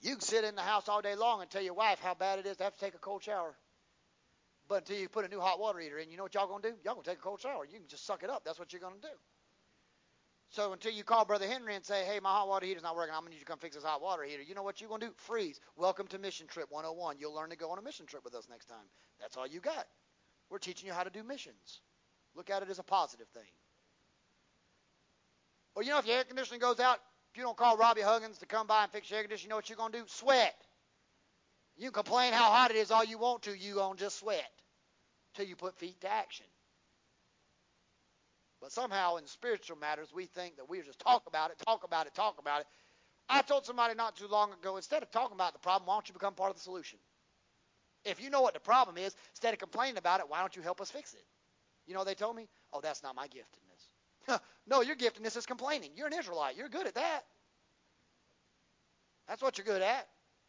you can sit in the house all day long and tell your wife how bad it is to have to take a cold shower. But until you put a new hot water heater in, you know what y'all gonna do? Y'all gonna take a cold shower. You can just suck it up. That's what you're gonna do. So until you call Brother Henry and say, hey, my hot water heater's not working, I'm gonna need you to come fix this hot water heater. You know what you're gonna do? Freeze. Welcome to Mission Trip 101. You'll learn to go on a mission trip with us next time. That's all you got. We're teaching you how to do missions. Look at it as a positive thing. Or you know, if your air conditioning goes out, if you don't call Robbie Huggins to come by and fix your air conditioning, you know what you're gonna do? Sweat. You can complain how hot it is all you want to, You're gonna just sweat till you put feet to action. But somehow in spiritual matters, we think that we just talk about it, talk about it, talk about it. I told somebody not too long ago, instead of talking about the problem, why don't you become part of the solution? If you know what the problem is, instead of complaining about it, why don't you help us fix it? You know they told me? Oh, that's not my giftedness. No, your giftedness is complaining. You're an Israelite. You're good at that. That's what you're good at.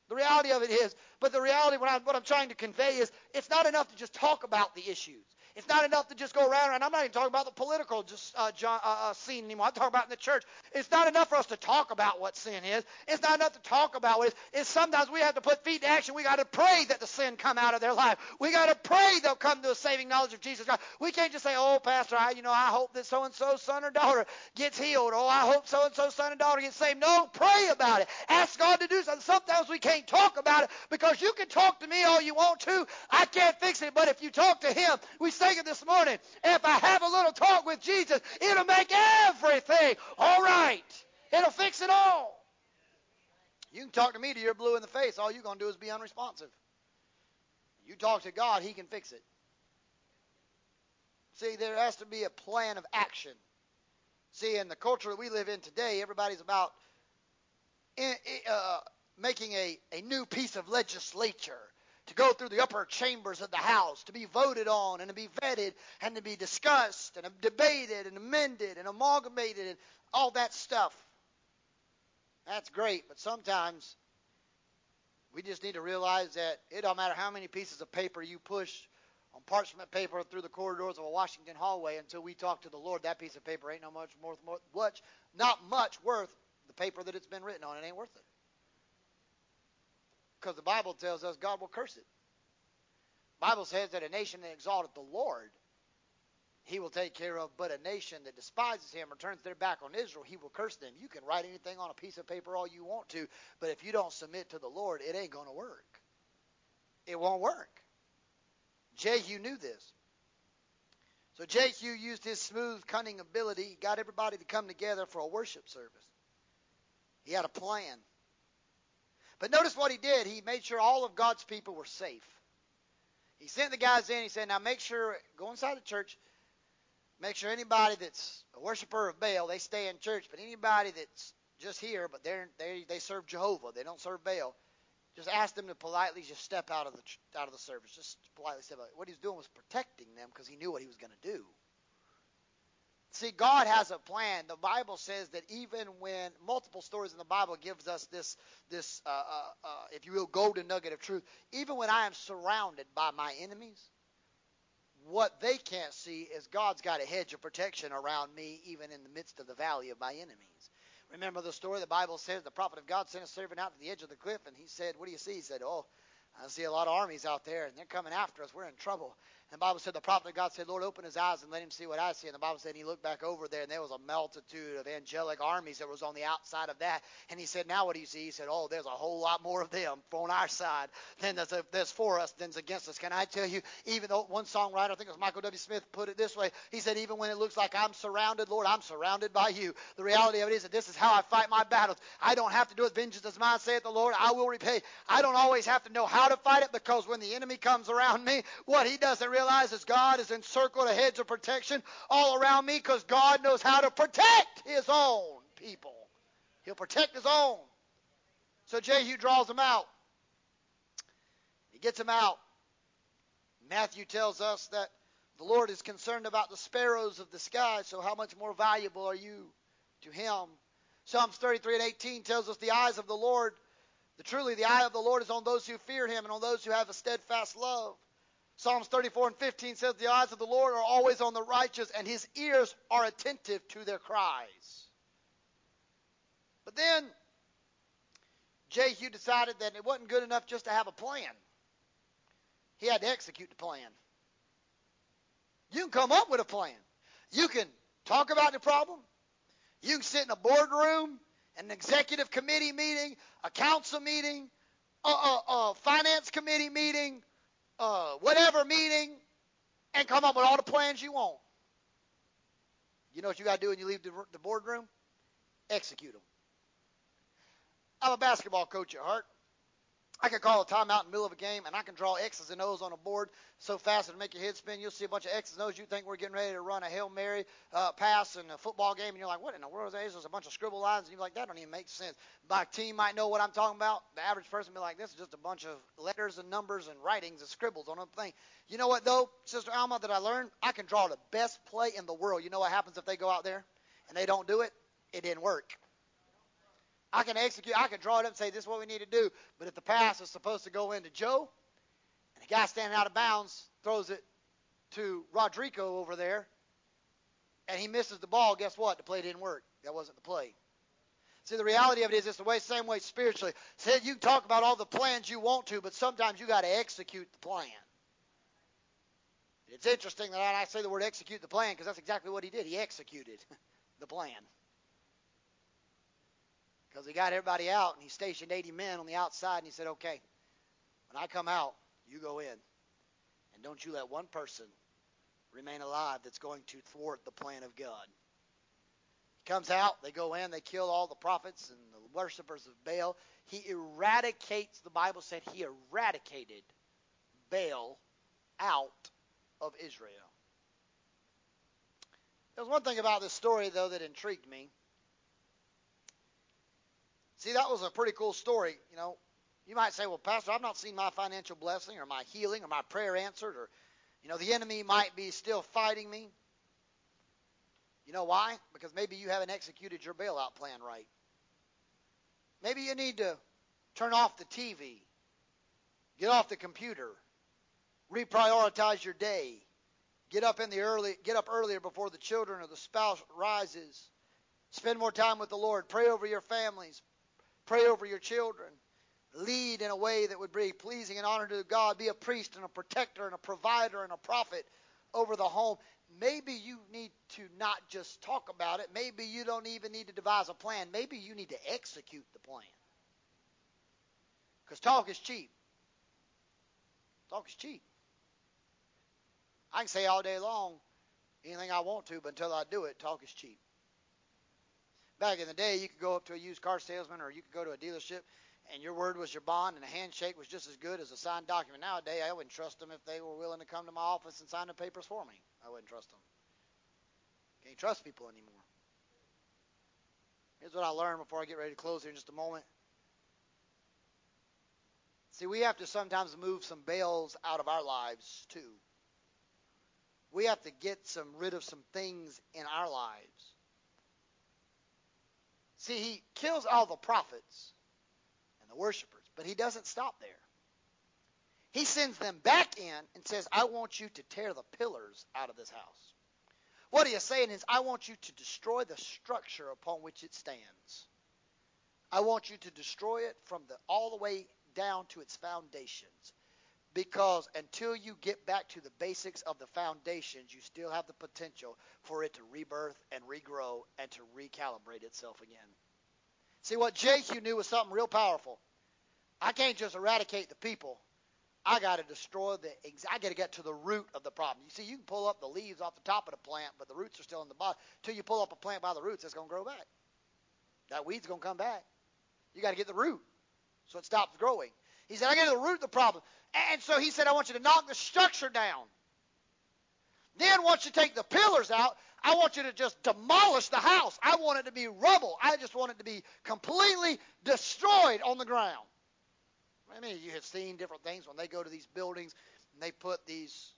The reality of it is, but the reality, what I'm, what I'm trying to convey is, it's not enough to just talk about the issues. It's not enough to just go around, and I'm not even talking about the political just uh, uh, uh, scene anymore. I'm talking about in the church. It's not enough for us to talk about what sin is. It's not enough to talk about what it is. It's sometimes we have to put feet to action. We got to pray that the sin come out of their life. We got to pray they'll come to a saving knowledge of Jesus Christ. We can't just say, "Oh, Pastor, I, you know, I hope that so and so son or daughter gets healed. Oh, I hope so and so son and daughter gets saved." No, pray about it. Ask God to do something. Sometimes we can't talk about it because you can talk to me all you want to. I can't fix it, but if you talk to Him, we sang it this morning. If I have a little talk with Jesus, it'll make everything all right. It'll fix it all. You can talk to me till you're blue in the face. All you're going to do is be unresponsive. You talk to God, He can fix it. See, there has to be a plan of action. See, in the culture that we live in today, everybody's about in, uh, making a, a new piece of legislature to go through the upper chambers of the House, to be voted on and to be vetted and to be discussed and debated and amended and amalgamated and all that stuff. That's great, but sometimes we just need to realize that it don't matter how many pieces of paper you push on parchment paper through the corridors of a Washington hallway until we talk to the Lord, that piece of paper ain't no much worth much not much worth the paper that it's been written on. It ain't worth it. Because the Bible tells us God will curse it. Bible says that a nation that exalteth the Lord, he will take care of, but a nation that despises him or turns their back on Israel, he will curse them. You can write anything on a piece of paper all you want to, but if you don't submit to the Lord, it ain't going to work. It won't work. Jehu knew this. So Jehu used his smooth, cunning ability, got everybody to come together for a worship service. He had a plan. But notice what he did. He made sure all of God's people were safe. He sent the guys in. He said, Now make sure, go inside the church, make sure anybody that's a worshiper of Baal, they stay in church. But anybody that's just here, but they're, they they serve Jehovah, they don't serve Baal, just ask them to politely just step out of the out of the service. Just politely step out. What he was doing was protecting them because he knew what he was going to do. See, God has a plan. The Bible says that even when multiple stories in the Bible gives us this, this, uh, uh, uh, if you will, golden nugget of truth. Even when I am surrounded by my enemies, what they can't see is God's got a hedge of protection around me, even in the midst of the valley of my enemies. Remember the story? The Bible says the prophet of God sent a servant out to the edge of the cliff, and he said, "What do you see?" He said, "Oh, I see a lot of armies out there, and they're coming after us. We're in trouble." And the Bible said the prophet of God said, Lord, open his eyes and let him see what I see. And the Bible said he looked back over there and there was a multitude of angelic armies that was on the outside of that. And he said, Now what do you see? He said, Oh, there's a whole lot more of them on our side than there's, there's for us than's against us. Can I tell you, even though one songwriter, I think it was Michael W. Smith, put it this way. He said, Even when it looks like I'm surrounded, Lord, I'm surrounded by you. The reality of it is that this is how I fight my battles. I don't have to do it. Vengeance is mine, saith the Lord. I will repay. I don't always have to know how to fight it because when the enemy comes around me, what he doesn't realize is God has encircled a hedge of protection all around me because God knows how to protect his own people. He'll protect his own. So Jehu draws them out. He gets them out. Matthew tells us that the Lord is concerned about the sparrows of the sky, so how much more valuable are you to him? Psalms 33 and 18 tells us the eyes of the Lord, the truly the eye of the Lord is on those who fear him and on those who have a steadfast love. Psalms 34 and 15 says, The eyes of the Lord are always on the righteous, and his ears are attentive to their cries. But then Jehu decided that it wasn't good enough just to have a plan. He had to execute the plan. You can come up with a plan. You can talk about the problem. You can sit in a boardroom, an executive committee meeting, a council meeting, a, a, a finance committee meeting, uh, whatever meeting and come up with all the plans you want. You know what you got to do when you leave the, the boardroom? Execute them. I'm a basketball coach at heart. I can call a timeout in the middle of a game, and I can draw X's and O's on a board so fast it'll make your head spin. You'll see a bunch of X's and O's. You think we're getting ready to run a Hail Mary uh, pass in a football game, and you're like, what in the world is that? There's a bunch of scribble lines, and you're like, that don't even make sense. My team might know what I'm talking about. The average person be like, this is just a bunch of letters and numbers and writings and scribbles on a thing. You know what, though, Sister Alma, that I learned? I can draw the best play in the world. You know what happens if they go out there and they don't do it? It didn't work. I can execute, I can draw it up and say, this is what we need to do. But if the pass is supposed to go into Joe, and the guy standing out of bounds throws it to Rodrigo over there and he misses the ball, guess what? The play didn't work. That wasn't the play. See, the reality of it is it's the way, same way spiritually. Said you can talk about all the plans you want to, but sometimes you got to execute the plan. It's interesting that I say the word execute the plan because that's exactly what he did. He executed [LAUGHS] the plan. Because he got everybody out and he stationed 80 men on the outside and he said, okay, when I come out, you go in. And don't you let one person remain alive that's going to thwart the plan of God. He comes out, they go in, they kill all the prophets and the worshippers of Baal. He eradicates, the Bible said he eradicated Baal out of Israel. There's one thing about this story, though, that intrigued me. See, that was a pretty cool story. You know, you might say, well, Pastor, I've not seen my financial blessing or my healing or my prayer answered or you know, the enemy might be still fighting me. You know why? Because maybe you haven't executed your bailout plan right. Maybe you need to turn off the TV, get off the computer, reprioritize your day, get up in the early get up earlier before the children or the spouse rises, spend more time with the Lord, pray over your families, pray over your children lead in a way that would be pleasing and honor to God, be a priest and a protector and a provider and a prophet over the home. Maybe you need to not just talk about it. Maybe you don't even need to devise a plan. Maybe you need to execute the plan. Because talk is cheap. Talk is cheap. I can say all day long anything I want to, but until I do it, talk is cheap. Back in the day, you could go up to a used car salesman or you could go to a dealership and your word was your bond, and a handshake was just as good as a signed document. Nowadays, I wouldn't trust them if they were willing to come to my office and sign the papers for me. I wouldn't trust them. Can't trust people anymore. Here's what I learned before I get ready to close here in just a moment. See, we have to sometimes move some Baals out of our lives too. We have to get some rid of some things in our lives. See, he kills all the prophets and the worshipers. But he doesn't stop there. He sends them back in and says, I want you to tear the pillars out of this house. What he is saying is, I want you to destroy the structure upon which it stands. I want you to destroy it from the all the way down to its foundations. Because until you get back to the basics of the foundations, you still have the potential for it to rebirth and regrow and to recalibrate itself again. See, what Jehu knew was something real powerful. I can't just eradicate the people. I got to destroy the. I got to get to the root of the problem. You see, you can pull up the leaves off the top of the plant, but the roots are still in the bottom. Till you pull up a plant by the roots, it's going to grow back. That weed's going to come back. You got to get the root, so it stops growing. He said, I got to the root of the problem. And so he said, I want you to knock the structure down. Then once you take the pillars out, I want you to just demolish the house. I want it to be rubble. I just want it to be completely destroyed on the ground. I mean, you have seen different things when they go to these buildings and they put these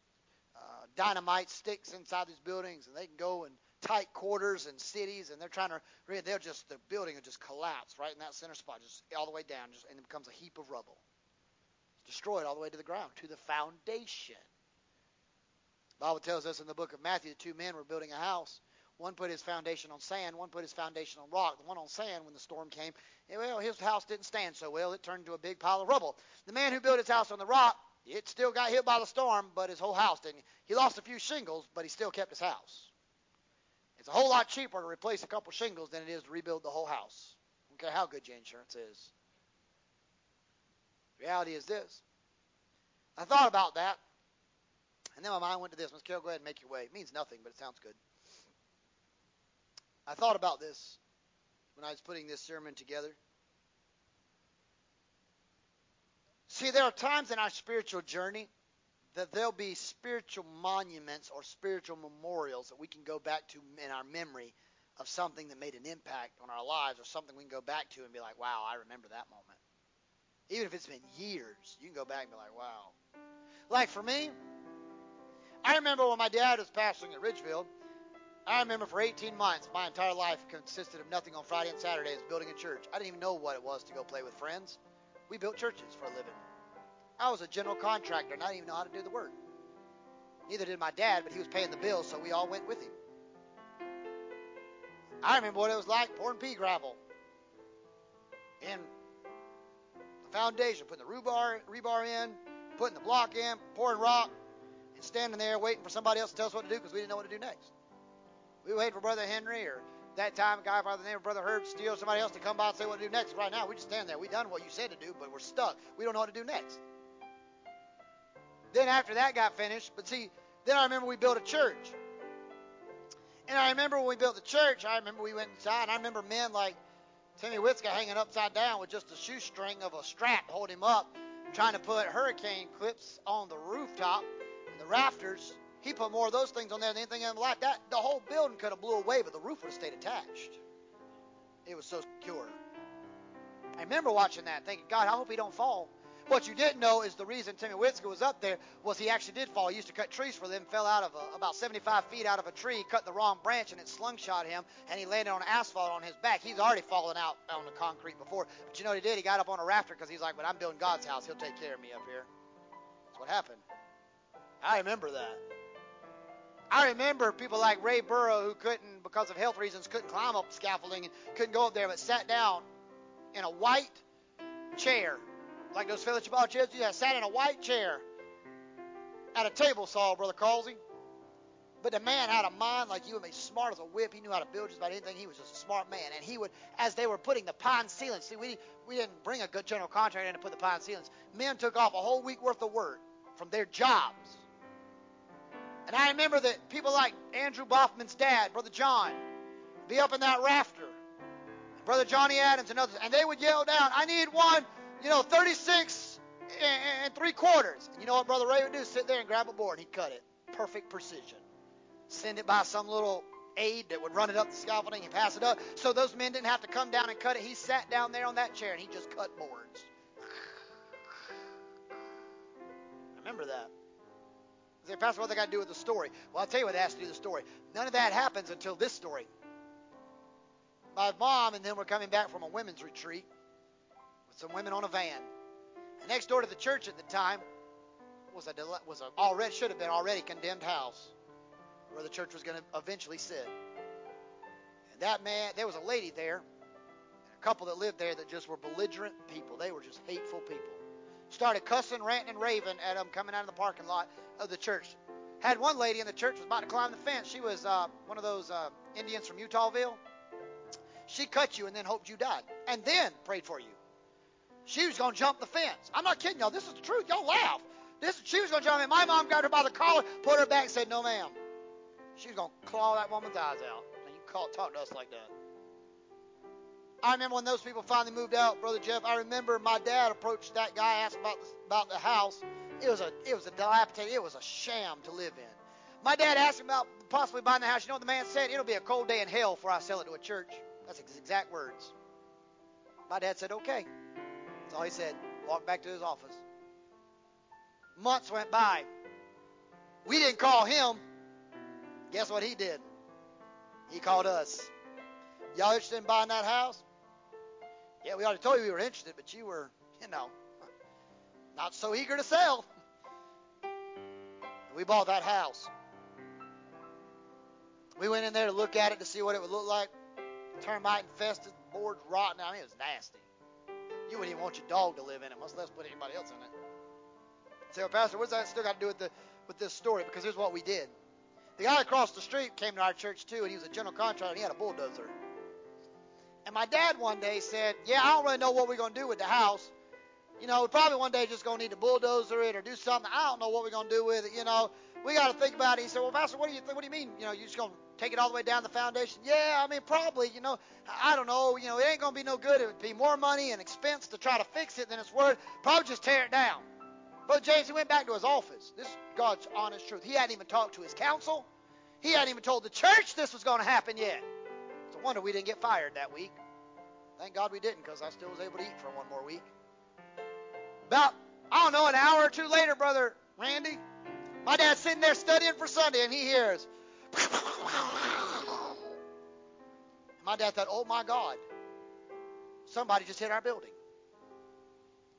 uh, dynamite sticks inside these buildings, and they can go in tight quarters and cities, and they're trying to. They'll just the building will just collapse right in that center spot, just all the way down, just and it becomes a heap of rubble. Destroyed all the way to the ground, to the foundation. The Bible tells us in the book of Matthew that two men were building a house. One put his foundation on sand, one put his foundation on rock. The one on sand, when the storm came, well, his house didn't stand so well. It turned into a big pile of rubble. The man who built his house on the rock, it still got hit by the storm, but his whole house didn't. He lost a few shingles, but he still kept his house. It's a whole lot cheaper to replace a couple shingles than it is to rebuild the whole house. I don't care how good your insurance is. Reality is this. I thought about that and then my mind went to this. Miss Carol, go ahead and make your way. It means nothing, but it sounds good. I thought about this when I was putting this sermon together. See, there are times in our spiritual journey that there'll be spiritual monuments or spiritual memorials that we can go back to in our memory of something that made an impact on our lives or something we can go back to and be like, wow, I remember that moment. Even if it's been years, you can go back and be like, wow. Like for me, I remember when my dad was pastoring at Ridgefield. I remember for 18 months, my entire life consisted of nothing on Friday and Saturdays building a church. I didn't even know what it was to go play with friends. We built churches for a living. I was a general contractor and I didn't even know how to do the work. Neither did my dad, but he was paying the bills, so we all went with him. I remember what it was like pouring pea gravel in foundation, putting the rebar, rebar in, putting the block in, pouring rock, and standing there waiting for somebody else to tell us what to do because we didn't know what to do next. We waited for Brother Henry or that time a guy by the name of Brother Herb Steele, somebody else to come by and say what to do next. Right now, we just stand there. We done what you said to do, but we're stuck. We don't know what to do next. Then after that got finished, but see, then I remember we built a church. And I remember when we built the church, I remember we went inside, and I remember men like Timmy Witzka hanging upside down with just a shoestring of a strap to hold him up, trying to put hurricane clips on the rooftop and the rafters. He put more of those things on there than anything in like that. The whole building could have blew away, but the roof would have stayed attached. It was so secure. I remember watching that, thinking, God, I hope he don't fall. What you didn't know is the reason Timmy Witzka was up there was he actually did fall. He used to cut trees for them, fell out of a, about 75 feet out of a tree, cut the wrong branch, and it slungshot him, and he landed on asphalt on his back. He's already fallen out on the concrete before. But you know what he did? He got up on a rafter because he's like, but I'm building God's house. He'll take care of me up here. That's what happened. I remember that. I remember people like Ray Burrow who couldn't, because of health reasons, couldn't climb up scaffolding and couldn't go up there, but sat down in a white chair like those fellowship hall chairs. Yeah, sat in a white chair at a table saw, Brother Calsey. But the man had a mind like you and me, smart as a whip. He knew how to build just about anything. He was just a smart man. And he would, as they were putting the pine ceilings, see, we, we didn't bring a good general contractor in to put the pine ceilings. Men took off a whole week worth of work from their jobs. And I remember that people like Andrew Boffman's dad, Brother John, be up in that rafter. Brother Johnny Adams and others, and they would yell down, I need one you know, 36 and three quarters. And you know what Brother Ray would do? Sit there and grab a board. He'd cut it. Perfect precision. Send it by some little aide that would run it up the scaffolding and pass it up. So those men didn't have to come down and cut it. He sat down there on that chair and he just cut boards. Remember that. Say, Pastor, what they got to do with the story? Well, I'll tell you what has to do with the story. None of that happens until this story. My mom and then we're coming back from a women's retreat some women on a van. And next door to the church at the time was a was a already should have been already condemned house where the church was going to eventually sit. And that man, there was a lady there, and a couple that lived there that just were belligerent people. They were just hateful people. Started cussing, ranting, and raving at them coming out of the parking lot of the church. Had one lady in the church was about to climb the fence. She was uh, one of those uh, Indians from Utahville. She cut you and then hoped you died, and then prayed for you. She was going to jump the fence. I'm not kidding y'all. This is the truth. Y'all laugh. This, she was going to jump in. My mom grabbed her by the collar, put her back, and said, No, ma'am. She was going to claw that woman's eyes out. And you talk to us like that. I remember when those people finally moved out, Brother Jeff. I remember my dad approached that guy, asked about the, about the house. It was a it was a dilapidated, it was a sham to live in. My dad asked him about possibly buying the house. You know what the man said? It'll be a cold day in hell before I sell it to a church. That's his exact words. My dad said, okay. That's all he said. Walked back to his office. Months went by. We didn't call him. Guess what he did? He called us. Y'all interested in buying that house? Yeah, we already told you we were interested, but you were, you know, not so eager to sell. We bought that house. We went in there to look at it to see what it would look like. Termite infested, boards rotten. I mean, it was nasty. You wouldn't even want your dog to live in it, much less put anybody else in it. Say, well, Pastor, what's that still got to do with the with this story? Because here's what we did. The guy across the street came to our church too, and he was a general contractor, and he had a bulldozer. And my dad one day said, "Yeah, I don't really know what we're gonna do with the house. You know, we probably one day just gonna need to bulldozer it or do something. I don't know what we're gonna do with it. You know, we got to think about it." He said, "Well, Pastor, what do you? What do you mean? You know, you're just gonna take it all the way down the foundation? Yeah, I mean, probably. You know, I don't know. You know, it ain't gonna be no good. It would be more money and expense to try to fix it than it's worth. Probably just tear it down. But James, he went back to his office. This is God's honest truth. He hadn't even talked to his council. He hadn't even told the church this was going to happen yet. It's a wonder we didn't get fired that week. Thank God we didn't, because I still was able to eat for one more week. About, I don't know, an hour or two later, Brother Randy, my dad's sitting there studying for Sunday, and he hears, my dad thought, oh my God, somebody just hit our building.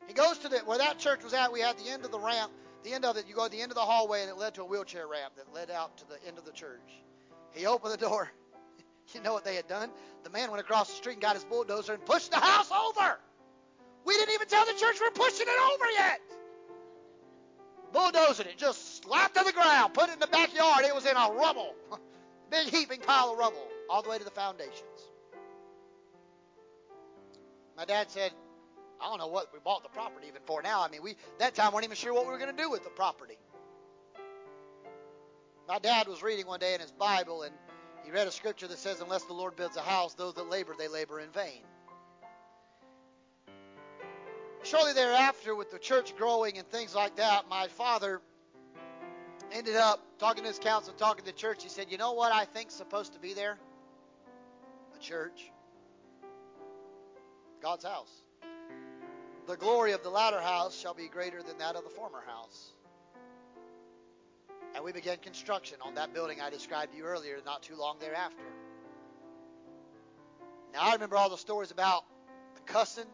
He goes to the where that church was at. We had the end of the ramp. the end of it, you go to the end of the hallway, and it led to a wheelchair ramp that led out to the end of the church. He opened the door. [LAUGHS] You know what they had done? The man went across the street and got his bulldozer and pushed the house over. We didn't even tell the church we're pushing it over yet. Bulldozing it, just slapped to the ground, put it in the backyard. It was in a rubble, [LAUGHS] big heaping pile of rubble, all the way to the foundations. My dad said, I don't know what we bought the property even for now. I mean, we that time weren't even sure what we were going to do with the property. My dad was reading one day in his Bible, and he read a scripture that says, Unless the Lord builds a house, those that labor, they labor in vain. Shortly thereafter, with the church growing and things like that, my father ended up talking to his council, talking to the church. He said, You know what I think's supposed to be there? A church. God's house. The glory of the latter house shall be greater than that of the former house. And we began construction on that building I described to you earlier, not too long thereafter. Now, I remember all the stories about the cussing,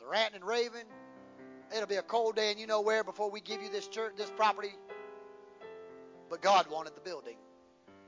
the ranting and raving. It'll be a cold day, and you know where before we give you this church, this property. But God wanted the building,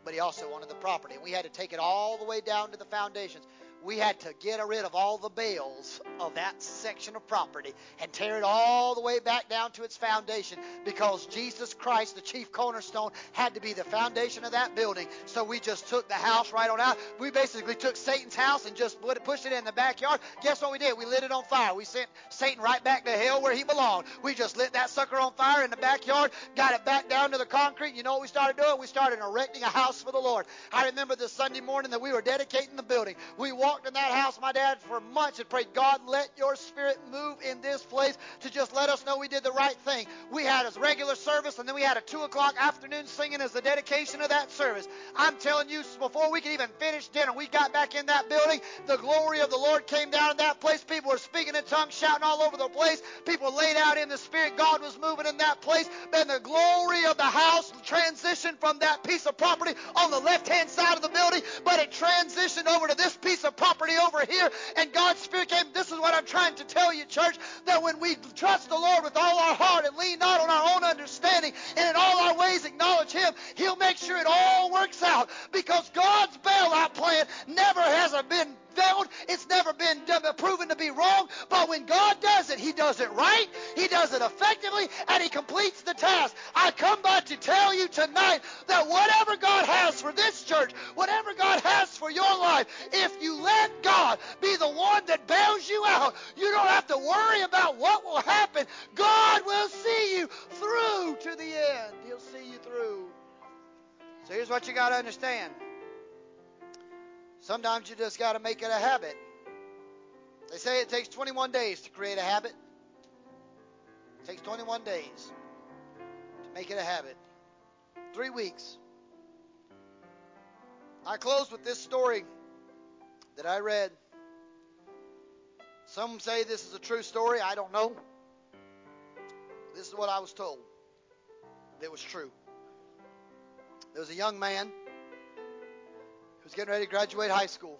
but He also wanted the property, and we had to take it all the way down to the foundations we had to get rid of all the Baals of that section of property and tear it all the way back down to its foundation because Jesus Christ, the chief cornerstone, had to be the foundation of that building. So we just took the house right on out. We basically took Satan's house and just pushed it in the backyard. Guess what we did? We lit it on fire. We sent Satan right back to hell where he belonged. We just lit that sucker on fire in the backyard, got it back down to the concrete. You know what we started doing? We started erecting a house for the Lord. I remember the Sunday morning that we were dedicating the building. We walked walked in that house, my dad, for months and prayed, God, let your spirit move in this place to just let us know we did the right thing. We had a regular service, and then we had a 2 o'clock afternoon singing as the dedication of that service. I'm telling you, before we could even finish dinner, we got back in that building. The glory of the Lord came down in that place. People were speaking in tongues, shouting all over the place. People laid out in the spirit. God was moving in that place. Then the glory of the house transitioned from that piece of property on the left hand side of the building, but it transitioned over to this piece of property over here, and God's Spirit came. This is what I'm trying to tell you, church, that when we trust the Lord with all our heart and lean not on our own understanding, and in all our ways acknowledge Him, He'll make sure it all works out because God's bailout plan never has been failed. It's never been proven to be wrong. But when God does it, He does it right. He does it effectively, and He completes the task. I come by to tell you tonight that whatever God has for this church, whatever God has for your life, if you let God be the one that bails you out, you don't have to worry about what will happen. God will see you through to the end. He'll see you through. So here's what you got to understand. Sometimes you just got to make it a habit. They say it takes 21 days to create a habit. It takes 21 days to make it a habit. Three weeks. I close with this story that I read. Some say this is a true story. I don't know. This is what I was told. It was true. There was a young man he was getting ready to graduate high school.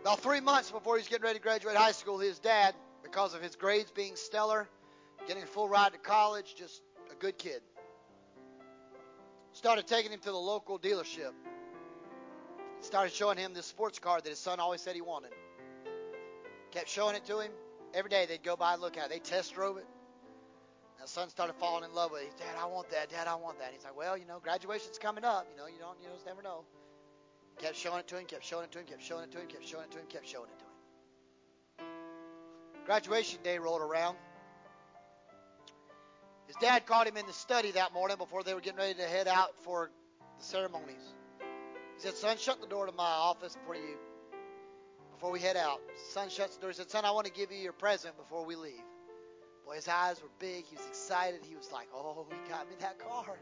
About three months before he was getting ready to graduate high school, his dad, because of his grades being stellar, getting a full ride to college, just a good kid, started taking him to the local dealership. Started showing him this sports car that his son always said he wanted. Kept showing it to him. Every day they'd go by and look at it. They test drove it. And the son started falling in love with it. Dad, I want that. Dad, I want that. He's like, well, you know, graduation's coming up. You know, you don't, you just never know. Kept showing it to him, kept showing it to him, kept showing it to him, kept showing it to him, kept showing it to him. Graduation day rolled around. His dad caught him in the study that morning before they were getting ready to head out for the ceremonies. He said, Son, shut the door to my office before you before we head out. Son shuts the door. He said, Son, I want to give you your present before we leave. Boy, his eyes were big. He was excited. He was like, Oh, he got me that car.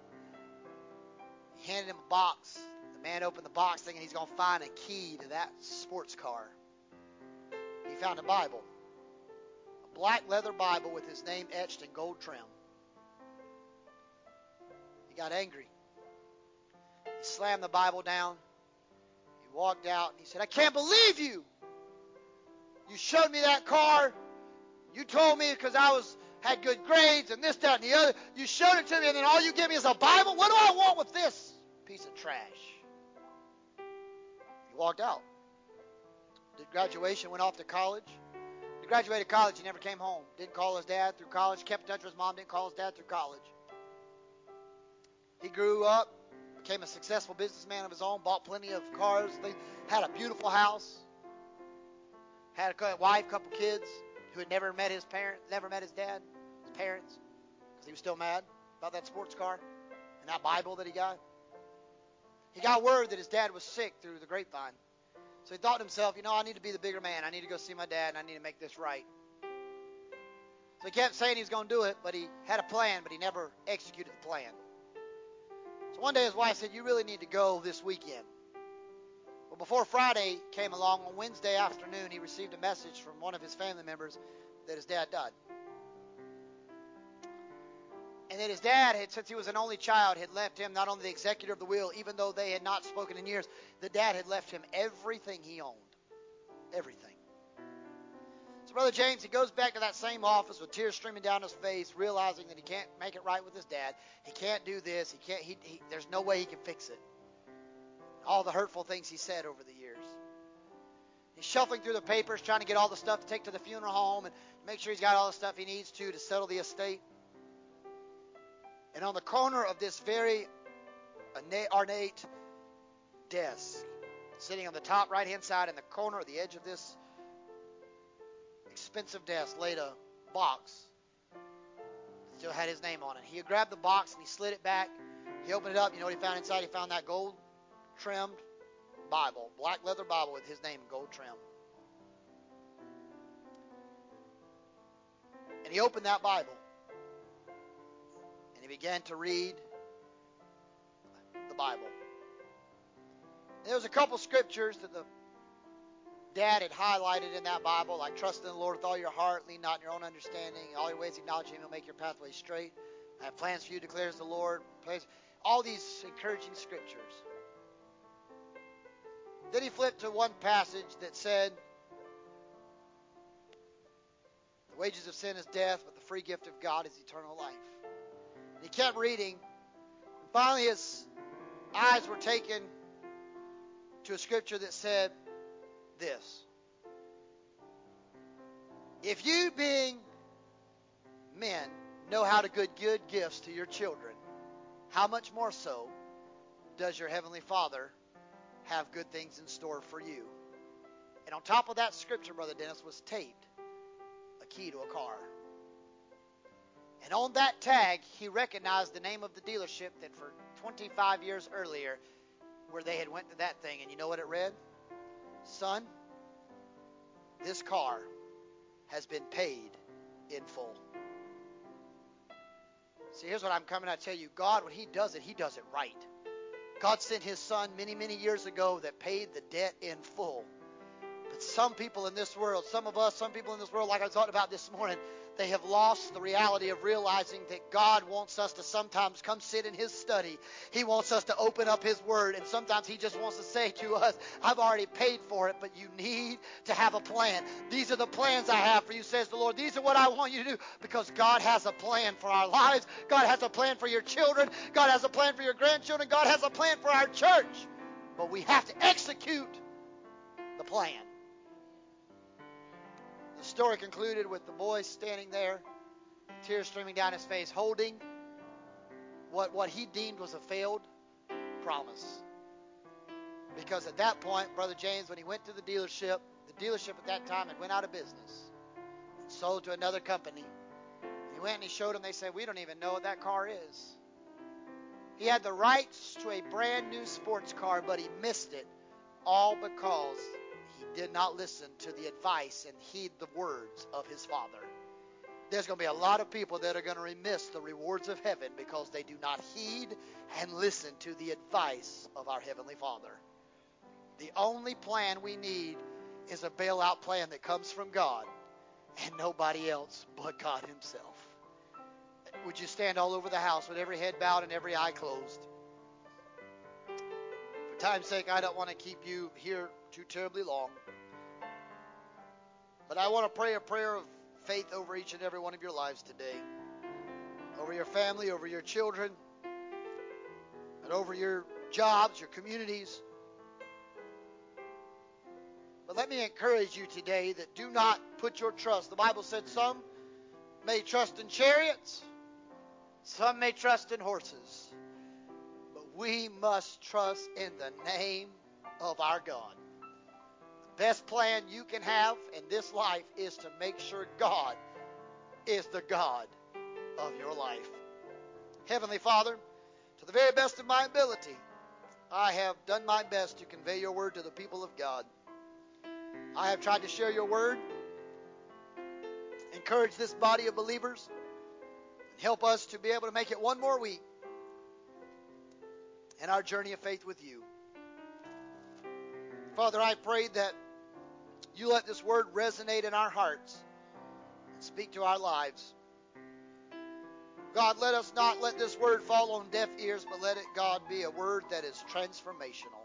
He handed him a box. The man opened the box thinking he's going to find a key to that sports car. He found a Bible, a black leather Bible with his name etched in gold trim. He got angry. He slammed the Bible down. He walked out and he said, I can't believe you. You showed me that car. You told me because I was had good grades and this, that, and the other. You showed it to me, and then all you give me is a Bible. What do I want with this piece of trash? Walked out. Did graduation, went off to college. He graduated college, he never came home. Didn't call his dad through college, kept in touch with his mom, didn't call his dad through college. He grew up, became a successful businessman of his own, bought plenty of cars, had a beautiful house, had a wife, couple kids who had never met his parents, never met his dad, his parents, because he was still mad about that sports car and that Bible that he got. He got word that his dad was sick through the grapevine. So he thought to himself, you know, I need to be the bigger man. I need to go see my dad and I need to make this right. So he kept saying he was going to do it, but he had a plan, but he never executed the plan. So one day his wife said, You really need to go this weekend. Well, before Friday came along, on Wednesday afternoon, he received a message from one of his family members that his dad died. And that his dad had, since he was an only child, had left him not only the executor of the will, even though they had not spoken in years, the dad had left him everything he owned. Everything. So, Brother James, he goes back to that same office with tears streaming down his face, realizing that he can't make it right with his dad. He can't do this. He can't. He, he, there's no way he can fix it. All the hurtful things he said over the years. He's shuffling through the papers, trying to get all the stuff to take to the funeral home and make sure he's got all the stuff he needs to to settle the estate. And on the corner of this very ornate desk, sitting on the top right hand side in the corner of the edge of this expensive desk laid a box. Still had his name on it. He grabbed the box and he slid it back. He opened it up. You know what he found inside? He found that gold trimmed Bible, black leather Bible with his name gold trim. And he opened that Bible he began to read the Bible. There was a couple scriptures that the Dad had highlighted in that Bible, like trust in the Lord with all your heart, lean not in your own understanding, all your ways acknowledge Him, He'll make your pathway straight. I have plans for you, declares the Lord. All these encouraging scriptures. Then he flipped to one passage that said, The wages of sin is death, but the free gift of God is eternal life. And he kept reading. And finally, his eyes were taken to a scripture that said, this. If you, being men, know how to give good gifts to your children, how much more so does your Heavenly Father have good things in store for you? And on top of that scripture, Brother Dennis, was taped a key to a car. And on that tag, he recognized the name of the dealership that for 25 years earlier, where they had went to that thing. And you know what it read? Son, this car has been paid in full. See, here's what I'm coming to tell you God, when He does it, He does it right. God sent His Son many, many years ago that paid the debt in full. But some people in this world, some of us, some people in this world, like I talked about this morning, they have lost the reality of realizing that God wants us to sometimes come sit in His study. He wants us to open up His Word, and sometimes He just wants to say to us, I've already paid for it, but you need to have a plan. These are the plans I have for you, says the Lord. These are what I want you to do because God has a plan for our lives. God has a plan for your children. God has a plan for your grandchildren. God has a plan for our church. But we have to execute the plan. The story concluded with the boy standing there, tears streaming down his face, holding what, what he deemed was a failed promise. Because at that point, Brother James, when he went to the dealership, the dealership at that time had went out of business and sold to another company. He went and he showed them, they said, We don't even know what that car is. He had the rights to a brand new sports car, but he missed it all because did not listen to the advice and heed the words of his father. There's going to be a lot of people that are going to remiss the rewards of heaven because they do not heed and listen to the advice of our Heavenly Father. The only plan we need is a bailout plan that comes from God and nobody else but God Himself. Would you stand all over the house with every head bowed and every eye closed? For time's sake, I don't want to keep you here too terribly long. But I want to pray a prayer of faith over each and every one of your lives today, over your family, over your children, and over your jobs, your communities. But let me encourage you today that do not put your trust. The Bible said some may trust in chariots, some may trust in horses, but we must trust in the name of our God. Best plan you can have in this life is to make sure God is the God of your life. Heavenly Father, to the very best of my ability, I have done my best to convey your word to the people of God. I have tried to share your word, encourage this body of believers, and help us to be able to make it one more week in our journey of faith with you. Father, I pray that you let this word resonate in our hearts and speak to our lives. God, let us not let this word fall on deaf ears, but let it, God, be a word that is transformational,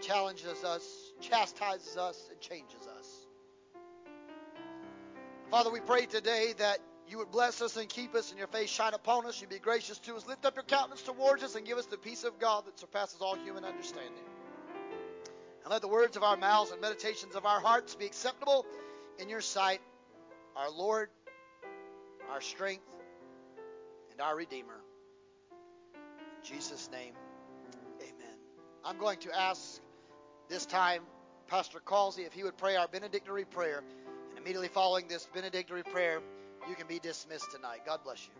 challenges us, chastises us, and changes us. Father, we pray today that you would bless us and keep us, and your face shine upon us. You be gracious to us. Lift up your countenance towards us and give us the peace of God that surpasses all human understanding. And let the words of our mouths and meditations of our hearts be acceptable in your sight, our Lord, our strength, and our Redeemer. In Jesus' name, amen. I'm going to ask this time Pastor Calsey if he would pray our benedictory prayer. And immediately following this benedictory prayer, you can be dismissed tonight. God bless you.